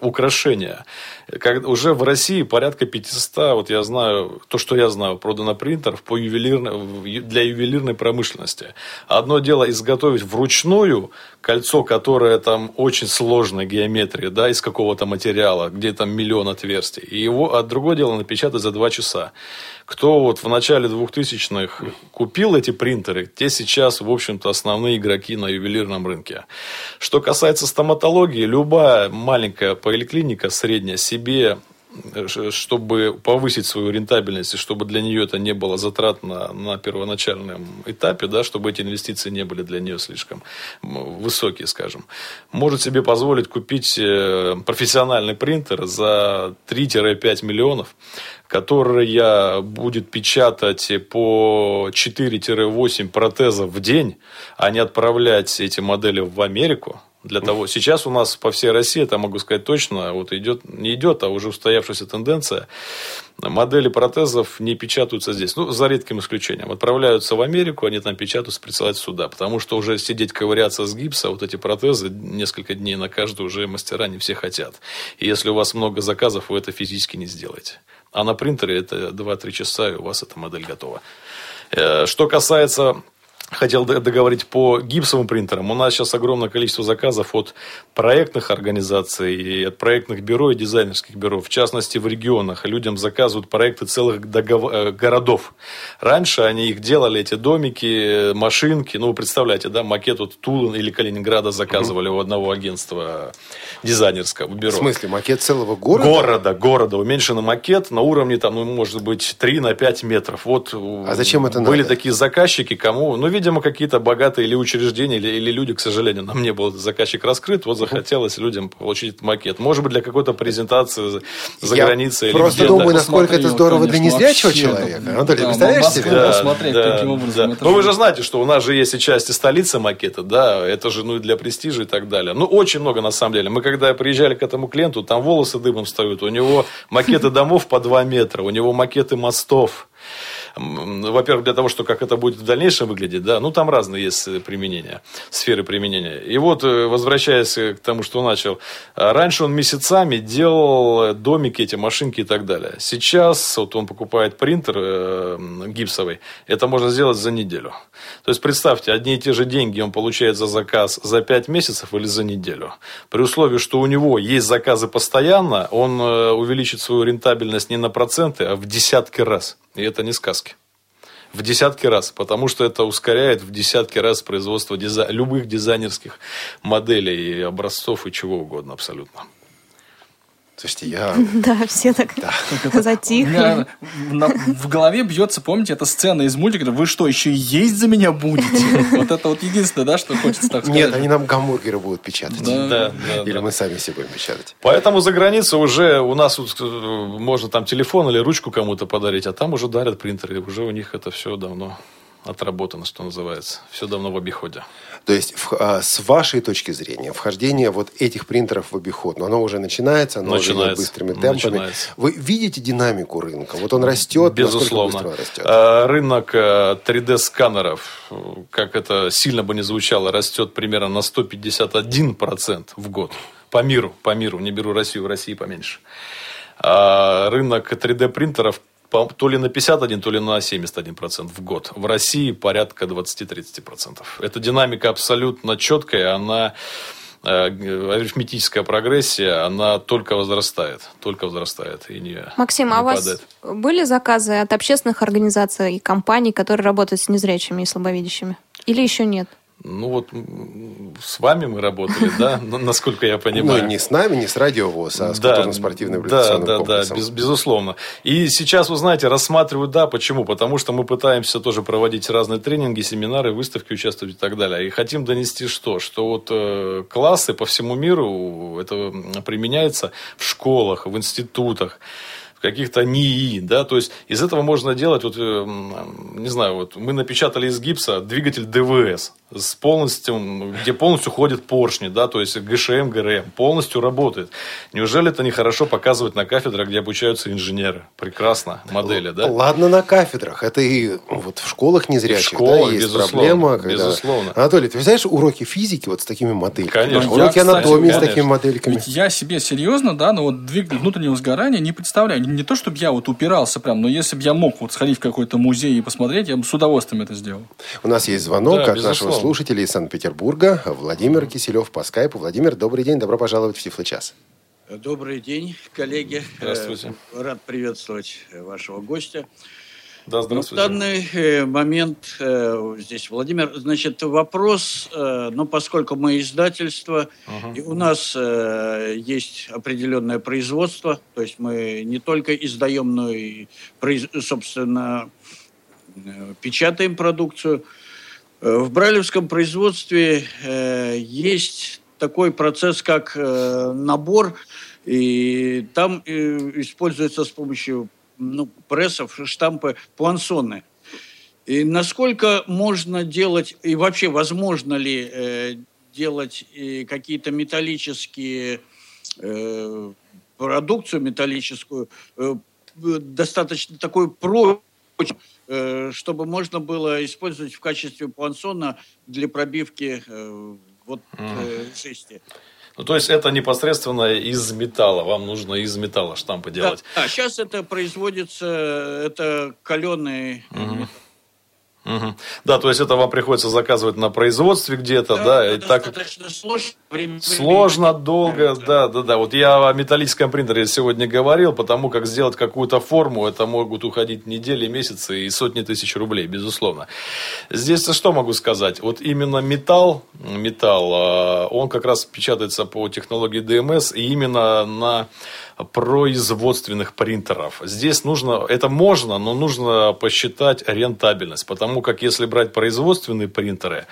украшения. Как, уже в России порядка 500, вот я знаю, то, что я знаю, продано принтеров по ювелирной, для ювелирной промышленности. Одно дело изготовить вручную кольцо, которое там очень сложной геометрии, да, из какого-то материала, где там миллион отверстий. И его, а другое дело напечатать за два часа. Кто вот в начале 2000-х купил эти принтеры, те сейчас, в общем-то, основные игроки на ювелирном рынке. Что касается стоматологии, любая маленькая поликлиника, средняя, себе чтобы повысить свою рентабельность, и чтобы для нее это не было затратно на первоначальном этапе, да, чтобы эти инвестиции не были для нее слишком высокие, скажем, может себе позволить купить э, профессиональный принтер за 3-5 миллионов, который будет печатать по 4-8 протезов в день, а не отправлять эти модели в Америку, Для того, сейчас у нас по всей России, это могу сказать точно, вот идет, не идет, а уже устоявшаяся тенденция. Модели протезов не печатаются здесь. Ну, за редким исключением. Отправляются в Америку, они там печатаются, присылают сюда. Потому что уже сидеть, ковыряться с гипса, вот эти протезы, несколько дней на каждую уже мастера не все хотят. И если у вас много заказов, вы это физически не сделаете. А на принтере это 2-3 часа, и у вас эта модель готова. Э, что касается хотел договорить по гипсовым принтерам. У нас сейчас огромное количество заказов от проектных организаций, и от проектных бюро и дизайнерских бюро. В частности, в регионах людям заказывают проекты целых договор... Э, городов. Раньше они их делали, эти домики, машинки. Ну, вы представляете, да, макет вот Тулан или Калининграда заказывали угу. у одного агентства дизайнерского бюро. В смысле, макет целого города? Города, города. Уменьшенный макет на уровне, там, ну, может быть, 3 на 5 метров. Вот а зачем это были надо? такие заказчики, кому, ну, видимо, какие-то богатые или учреждения, или, или люди, к сожалению, нам не был заказчик раскрыт, вот захотелось людям получить макет. Может быть, для какой-то презентации за Я границей. просто или думаю, насколько это здорово для незрячего человека. Да, Анатолий, да, представляешь себе? Да, смотреть, да, каким образом. Да. Но вы же знаете, что у нас же есть и части столицы макета, да, это же ну, для престижа и так далее. Ну, очень много на самом деле. Мы когда приезжали к этому клиенту, там волосы дымом встают, у него макеты домов по 2 метра, у него макеты мостов во-первых, для того, что как это будет в дальнейшем выглядеть, да, ну, там разные есть э, применения, сферы применения. И вот, э, возвращаясь к тому, что начал, раньше он месяцами делал домики, эти машинки и так далее. Сейчас вот он покупает принтер э, гипсовый, это можно сделать за неделю. То есть, представьте, одни и те же деньги он получает за заказ за 5 месяцев или за неделю. При условии, что у него есть заказы постоянно, он увеличит свою рентабельность не на проценты, а в десятки раз. И это не сказки. В десятки раз, потому что это ускоряет в десятки раз производство дизай... любых дизайнерских моделей и образцов и чего угодно абсолютно. Слушайте, я... Да, все так затихли. В голове бьется, помните, эта сцена из мультика, вы что, еще и есть за меня будете? Вот это вот единственное, да, что хочется так сказать. Нет, они нам гамбургеры будут печатать. Да, Или мы сами себе будем печатать. Поэтому за границей уже у нас э, можно там телефон или ручку кому-то подарить, а там уже дарят принтеры. Уже у них это все давно отработано, что называется. Все давно в обиходе. То есть, в, а, с вашей точки зрения, вхождение вот этих принтеров в обиход, но оно уже начинается, оно начинается, уже быстрыми темпами. Начинается. Вы видите динамику рынка? Вот он растет, Безусловно. быстро он растет? А, рынок 3D-сканеров, э, как это сильно бы не звучало, растет примерно на 151% в год. По миру, по миру. Не беру Россию, в России поменьше. А рынок 3D-принтеров то ли на 51, то ли на 71% в год. В России порядка 20-30%. Эта динамика абсолютно четкая, она э, арифметическая прогрессия, она только возрастает, только возрастает и не Максим, не а у вас были заказы от общественных организаций и компаний, которые работают с незрячими и слабовидящими? Или еще нет? Ну вот с вами мы работали, да, насколько я понимаю. Ну, не с нами, не с радиовоз, а с да, культурно-спортивным да, да, комплексом. Да, без, безусловно. И сейчас, вы знаете, рассматривают, да, почему? Потому что мы пытаемся тоже проводить разные тренинги, семинары, выставки, участвовать и так далее. И хотим донести что? Что вот э, классы по всему миру, это применяется в школах, в институтах в каких-то НИИ, да, то есть из этого можно делать, вот, э, не знаю, вот мы напечатали из гипса двигатель ДВС, с полностью, где полностью ходят поршни, да, то есть ГШМ, ГРМ, полностью работает. Неужели это нехорошо показывать на кафедрах, где обучаются инженеры? Прекрасно, модели, да? Ладно на кафедрах, это и вот в школах незрячих, в школах, да, есть безусловно, проблема. Когда... Безусловно. Анатолий, ты знаешь уроки физики вот с такими модельками? Конечно. Уроки я, анатомии кстати, с такими модельками? Ведь я себе серьезно, да, но вот двигатель внутреннего сгорания не представляю. Не то, чтобы я вот упирался прям, но если бы я мог вот сходить в какой-то музей и посмотреть, я бы с удовольствием это сделал. У нас есть звонок Да, от нашего слушателя из Санкт-Петербурга, Владимир Киселев по скайпу. Владимир, добрый день, добро пожаловать в Тифлы час. Добрый день, коллеги. Здравствуйте. Э, Рад приветствовать вашего гостя. Да, Ну, в здравствуйте. данный э, момент э, здесь Владимир, значит, вопрос, ну, поскольку мы издательство, и у нас есть определенное производство, то есть мы не только издаем, но и, собственно, печатаем продукцию. Э, В брайлевском производстве э, есть такой процесс, как э, набор, и там используется с помощью ну, прессов, штампы, пуансоны. И насколько можно делать, и вообще возможно ли э, делать какие-то металлические э, продукцию металлическую э, достаточно такой прочную, чтобы можно было использовать в качестве плансона для пробивки э, вот э, жести. Ну, то есть это непосредственно из металла. Вам нужно из металла штампы делать. Да, да сейчас это производится, это каленый Угу. Угу. Да, то есть это вам приходится заказывать на производстве где-то, да, да и так сложно, время, сложно, время, долго, да, да, да. Вот я о металлическом принтере сегодня говорил, потому как сделать какую-то форму, это могут уходить недели, месяцы и сотни тысяч рублей, безусловно. Здесь что могу сказать? Вот именно металл, металл, а, он как раз печатается по технологии ДМС, и именно на производственных принтеров. Здесь нужно, это можно, но нужно посчитать рентабельность, потому как если брать производственные принтеры,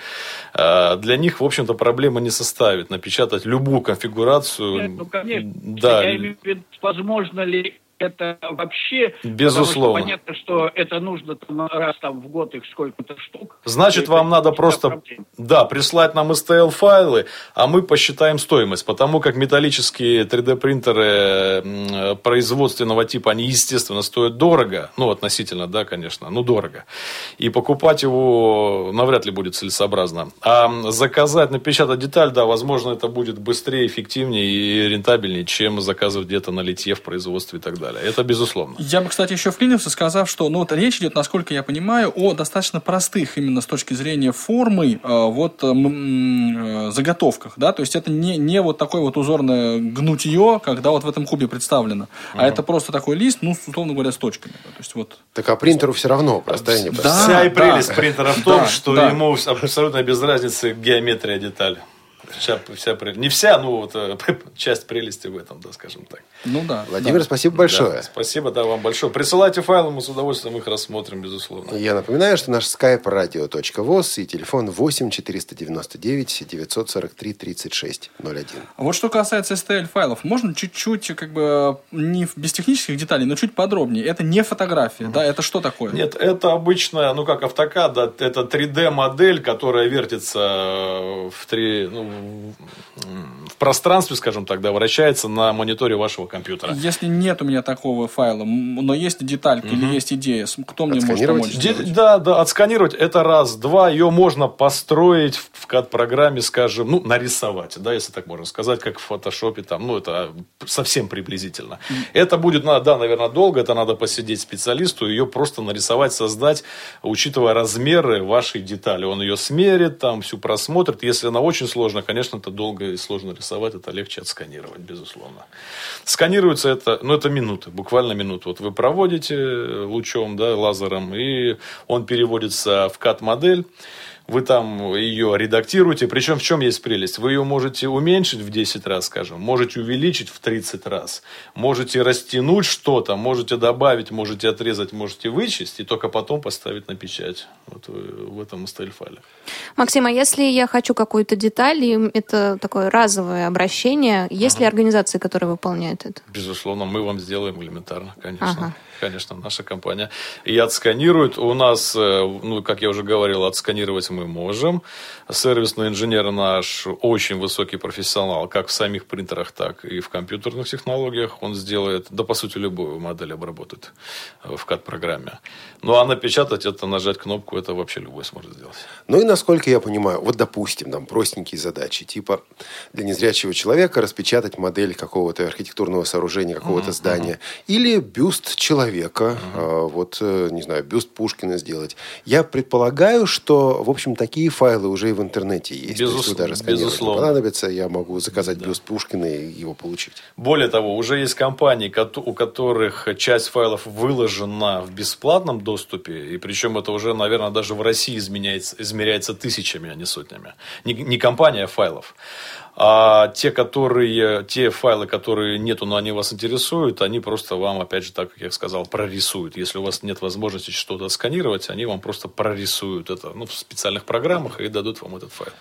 э, для них, в общем-то, проблема не составит напечатать любую конфигурацию. Нет, ну, конечно. Да. Я имею в виду, возможно ли это вообще... Безусловно. Что понятно, что это нужно там, раз там в год их сколько-то штук. Значит, вам надо просто, проблем. да, прислать нам STL-файлы, а мы посчитаем стоимость, потому как металлические 3D-принтеры производственного типа, они, естественно, стоят дорого, ну, относительно, да, конечно, ну, дорого. И покупать его навряд ли будет целесообразно. А заказать, напечатать деталь, да, возможно, это будет быстрее, эффективнее и рентабельнее, чем заказывать где-то на литье в производстве и так далее далее. Это безусловно. Я бы, кстати, еще вклинился, сказав, что ну, вот речь идет, насколько я понимаю, о достаточно простых именно с точки зрения формы э, вот э, э, заготовках. Да? То есть это не, не вот такое вот узорное гнутье, когда вот в этом кубе представлено, угу. а это просто такой лист, ну, условно говоря, с точками. То есть, вот... Так а принтеру все равно, простая не да, Вся и прелесть да. принтера в том, да, что да. ему абсолютно без разницы геометрия детали. Вся, вся, не вся, ну вот э, часть прелести в этом, да, скажем так. Ну да. Владимир, да. спасибо большое. Да, спасибо, да, вам большое. Присылайте файлы, мы с удовольствием их рассмотрим, безусловно. Я напоминаю, что наш skype radio.voz и телефон 8 499 943 36 01. Вот что касается STL файлов, можно чуть-чуть, как бы, не без технических деталей, но чуть подробнее. Это не фотография, mm-hmm. да, это что такое? Нет, это обычная, ну как автокад, да, это 3D модель, которая вертится в 3, ну, в пространстве, скажем так, да, вращается на мониторе вашего компьютера. Если нет у меня такого файла, но есть деталька угу. или есть идея, кто мне может помочь? Де- да, да, отсканировать это раз. Два, ее можно построить в CAD-программе, скажем, ну, нарисовать, да, если так можно сказать, как в фотошопе, там, ну, это совсем приблизительно. Mm. Это будет, да, наверное, долго, это надо посидеть специалисту, ее просто нарисовать, создать, учитывая размеры вашей детали. Он ее смерит, там, всю просмотрит. Если она очень сложная, конечно, это долго и сложно рисовать, это легче отсканировать, безусловно. Сканируется это, ну, это минуты, буквально минуты. Вот вы проводите лучом, да, лазером, и он переводится в CAD-модель вы там ее редактируете. Причем в чем есть прелесть? Вы ее можете уменьшить в 10 раз, скажем, можете увеличить в 30 раз, можете растянуть что-то, можете добавить, можете отрезать, можете вычесть, и только потом поставить на печать вот в этом стайл-файле. Максим, а если я хочу какую-то деталь, и это такое разовое обращение, есть ага. ли организации, которые выполняют это? Безусловно, мы вам сделаем элементарно, конечно. Ага конечно, наша компания, и отсканирует. У нас, э, ну, как я уже говорил, отсканировать мы можем. Сервисный инженер наш очень высокий профессионал, как в самих принтерах, так и в компьютерных технологиях. Он сделает, да, по сути, любую модель обработает в CAD-программе. Ну, а напечатать это, нажать кнопку, это вообще любой сможет сделать. Ну, и насколько я понимаю, вот, допустим, там простенькие задачи, типа для незрячего человека распечатать модель какого-то архитектурного сооружения, какого-то uh-huh, здания, или бюст человека, человека, uh-huh. вот, э, не знаю, бюст Пушкина сделать. Я предполагаю, что, в общем, такие файлы уже и в интернете есть. Безус... Есть, даже безусловно. понадобится, я могу заказать да. бюст Пушкина и его получить. Более того, уже есть компании, у которых часть файлов выложена в бесплатном доступе, и причем это уже, наверное, даже в России изменяется, измеряется тысячами, а не сотнями. Не, не компания, а файлов. А те, которые, те файлы, которые нету, но они вас интересуют, они просто вам, опять же, так как я сказал, прорисуют. Если у вас нет возможности что-то сканировать, они вам просто прорисуют это ну, в специальных программах и дадут вам этот файл.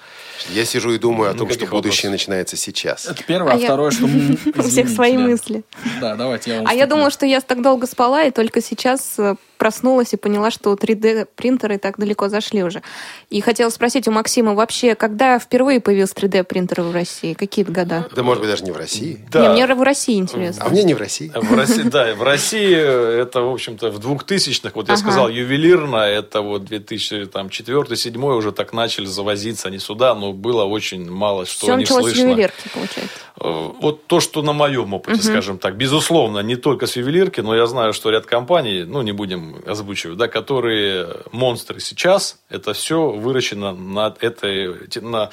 Я сижу и думаю о том, что будущее начинается сейчас. Это первое, а, а второе, что... У всех свои мысли. Да, давайте я А я думала, что я так долго спала, и только сейчас э, проснулась и поняла, что 3D-принтеры так далеко зашли уже. И хотела спросить у Максима, вообще, когда впервые появился 3D-принтер в России? Какие года? Да, может быть, даже не в России. Не, мне в России интересно. А мне не в России. В России, да, в России это, в общем-то, в 2000-х, вот я Ага. сказал, ювелирно, это вот 2004-2007 уже так начали завозиться они сюда, но было очень мало что Все не началось с слышно. ювелирки, получается. Э, Вот то, что на моем опыте, скажем так. Безусловно, не только с ювелирки, но я знаю, что ряд компаний, ну, не будем озвучивать, да, которые монстры сейчас, это все выращено на этой, на,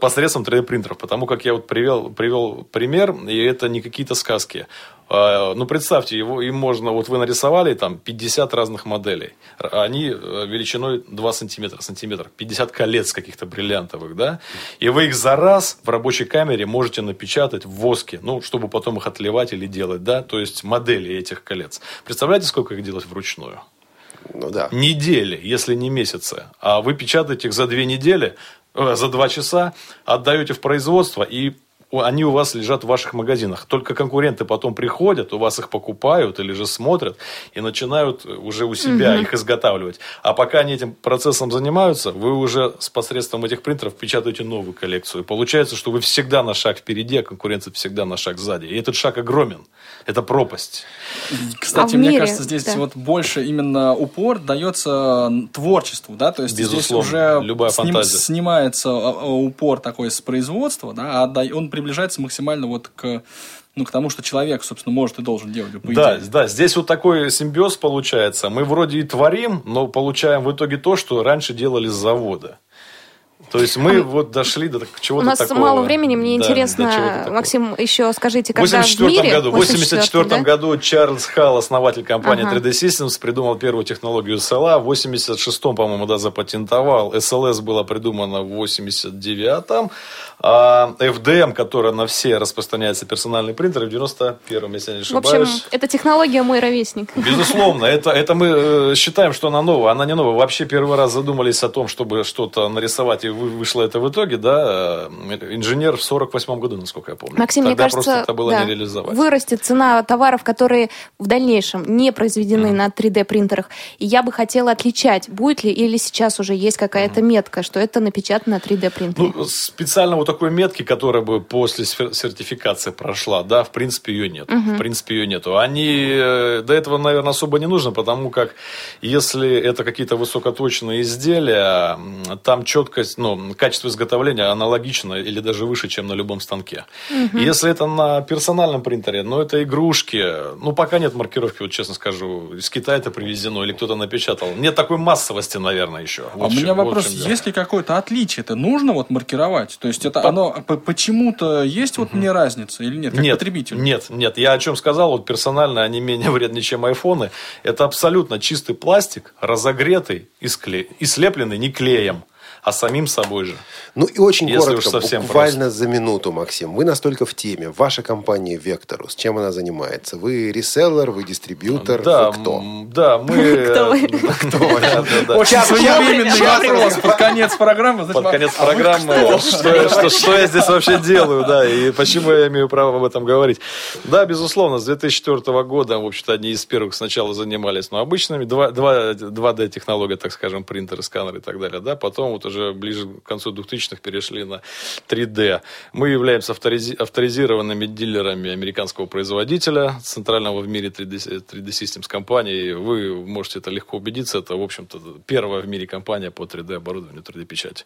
посредством 3D-принтеров. Потому как я вот привел, привел пример, и это не какие-то сказки. А, Ну, представьте, его, им можно, вот вы нарисовали там 50 разных моделей. Они э, величиной 2 сантиметра, сантиметр, 50 колец каких-то бриллиантовых, да? И вы их за раз в рабочей камере можете напечатать в воске, ну, чтобы потом их отливать или делать, да? То есть, модели этих колец. Представляете, сколько их делать вручную? Ну да. недели, если не месяцы. А вы печатаете их за две недели, э, за два часа, отдаете в производство, и они у вас лежат в ваших магазинах. Только конкуренты потом приходят, у вас их покупают или же смотрят и начинают уже у себя их изготавливать. А пока они этим процессом занимаются, вы уже с посредством этих принтеров печатаете новую коллекцию. И получается, что вы всегда на шаг впереди, а конкуренция всегда на шаг сзади. И этот шаг огромен. Это пропасть. Кстати, А мне мире, кажется, здесь да. вот больше именно упор дается творчеству, да, то есть Безусловно, здесь уже любая сним- фантазия. снимается а, а, упор такой с производства, да, а он приближается максимально вот к, ну, к тому, что человек, собственно, может и должен делать, по Да, идее. да, здесь вот такой симбиоз получается. Мы вроде и творим, но получаем в итоге то, что раньше делали с завода. То есть мы вот дошли до так- У чего-то нас такого. мало времени, мне интересно, чего-то такого. Максим, еще скажите, В когда в 84 мире... году, в 84 да? году Чарльз Халл, основатель компании Ага. 3D Systems, придумал первую технологию SLA. В 86 по-моему, да, запатентовал. SLS была придумана в 89-м. А FDM, которая на все распространяется персональный принтер, в 91-м, если я не В ошибаюсь. общем, это технология мой ровесник. Безусловно, это, это мы э, считаем, что она новая. Она не новая. Вообще первый раз задумались о том, чтобы что-то нарисовать, и вы- вышло это в итоге, да, э, инженер в 48 году, насколько я помню. Максим, мне Тогда кажется, просто это было да, не реализовать. вырастет цена товаров, которые в дальнейшем не произведены на 3D-принтерах. И я бы хотела отличать, будет ли или сейчас уже есть какая-то метка, что это напечатано на 3D-принтере. Ну, специально вот такой метки, которая бы после сертификации прошла, да, в принципе, ее нет. В принципе, ее нету. Они э, до этого, наверное, особо не нужно, потому как если это какие-то высокоточные изделия, там четкость, ну, качество изготовления аналогично или даже выше, чем на любом станке. Если это на персональном принтере, ну, это игрушки, ну, пока нет маркировки, вот честно скажу, из Китая это привезено или кто-то напечатал. Нет такой массовости, наверное, еще. А Вот у чем- меня вот в вопрос, чем дело. есть ли какое-то отличие? Это нужно вот маркировать? То есть это оно по- почему-то есть вот мне разница или нет, как нет, потребитель? Нет, нет. Я о чем сказал, вот персонально они менее вредны, чем айфоны. Это абсолютно чистый пластик, разогретый и, скле... и слепленный не клеем, а самим собой же. Ну и очень Если коротко, совсем буквально за минуту, Максим. Вы настолько в теме. Ваша компания Vectorus, чем она занимается? Вы реселлер, вы дистрибьютор, да, вы кто? да, мы... Кто вы? Кто да, да. Очень своевременный вопрос под конец программы. Под конец а программы, кто? что, я здесь вообще делаю, да, и почему я имею право об этом говорить. Да, безусловно, с 2004 года, в общем-то, одни из первых сначала занимались, ну, обычными 2, 2D технологии, так скажем, принтеры, сканеры и так далее, да, потом вот уже ближе к концу 2000-х перешли на 3D. Мы являемся авторизи- авторизированными дилерами американского производителя, центрального в мире 3D, 3D Systems компании. Вы можете это легко убедиться, это, в общем-то, первая в мире компания по 3D оборудованию, 3D печати.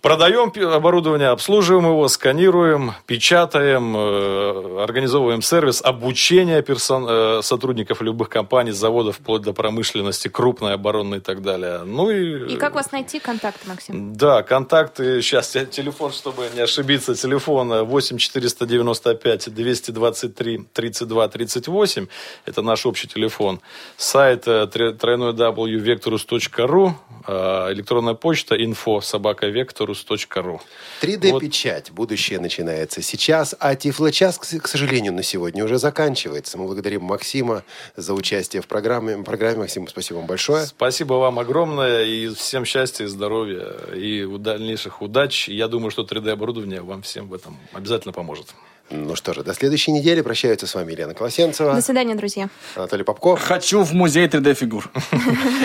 Продаем пи- оборудование, обслуживаем его, сканируем, печатаем, э, организовываем сервис обучения персон- э, сотрудников любых компаний, заводов, вплоть до промышленности, крупной, оборонной и так далее. Ну и... И как вас найти, контакт, Максим? Да, контакты, сейчас телефон, чтобы не ошибиться, телефон э, 8 495 223 32 38, это наш общий телефон. Сайт э, тре- www.vectorus.ru, э, электронная почта info собака vectorus.ru. 3D-печать. Будущее начинается сейчас, а Тифлочас, к сожалению, на сегодня уже заканчивается. Мы благодарим Максима за участие в программе. программе. Максим, спасибо вам большое. Спасибо вам огромное и всем счастья и здоровья и у- дальнейших удач. Я думаю, что 3D-оборудование вам всем в этом обязательно поможет. Ну что же, до следующей недели. Прощаются с вами Елена Колосенцева. До свидания, друзья. Анатолий Попко. Хочу в музей 3D-фигур.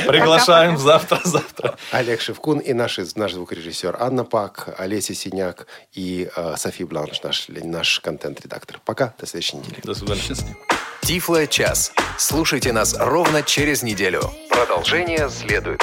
Приглашаем завтра-завтра. Олег Шевкун и наш, наш звукорежиссер Анна Пак, Олеся Синяк и э, Софи Бланш, наш, наш контент-редактор. Пока, до следующей недели. До свидания. Счастливо. Тифло час. Слушайте нас ровно через неделю. Продолжение следует.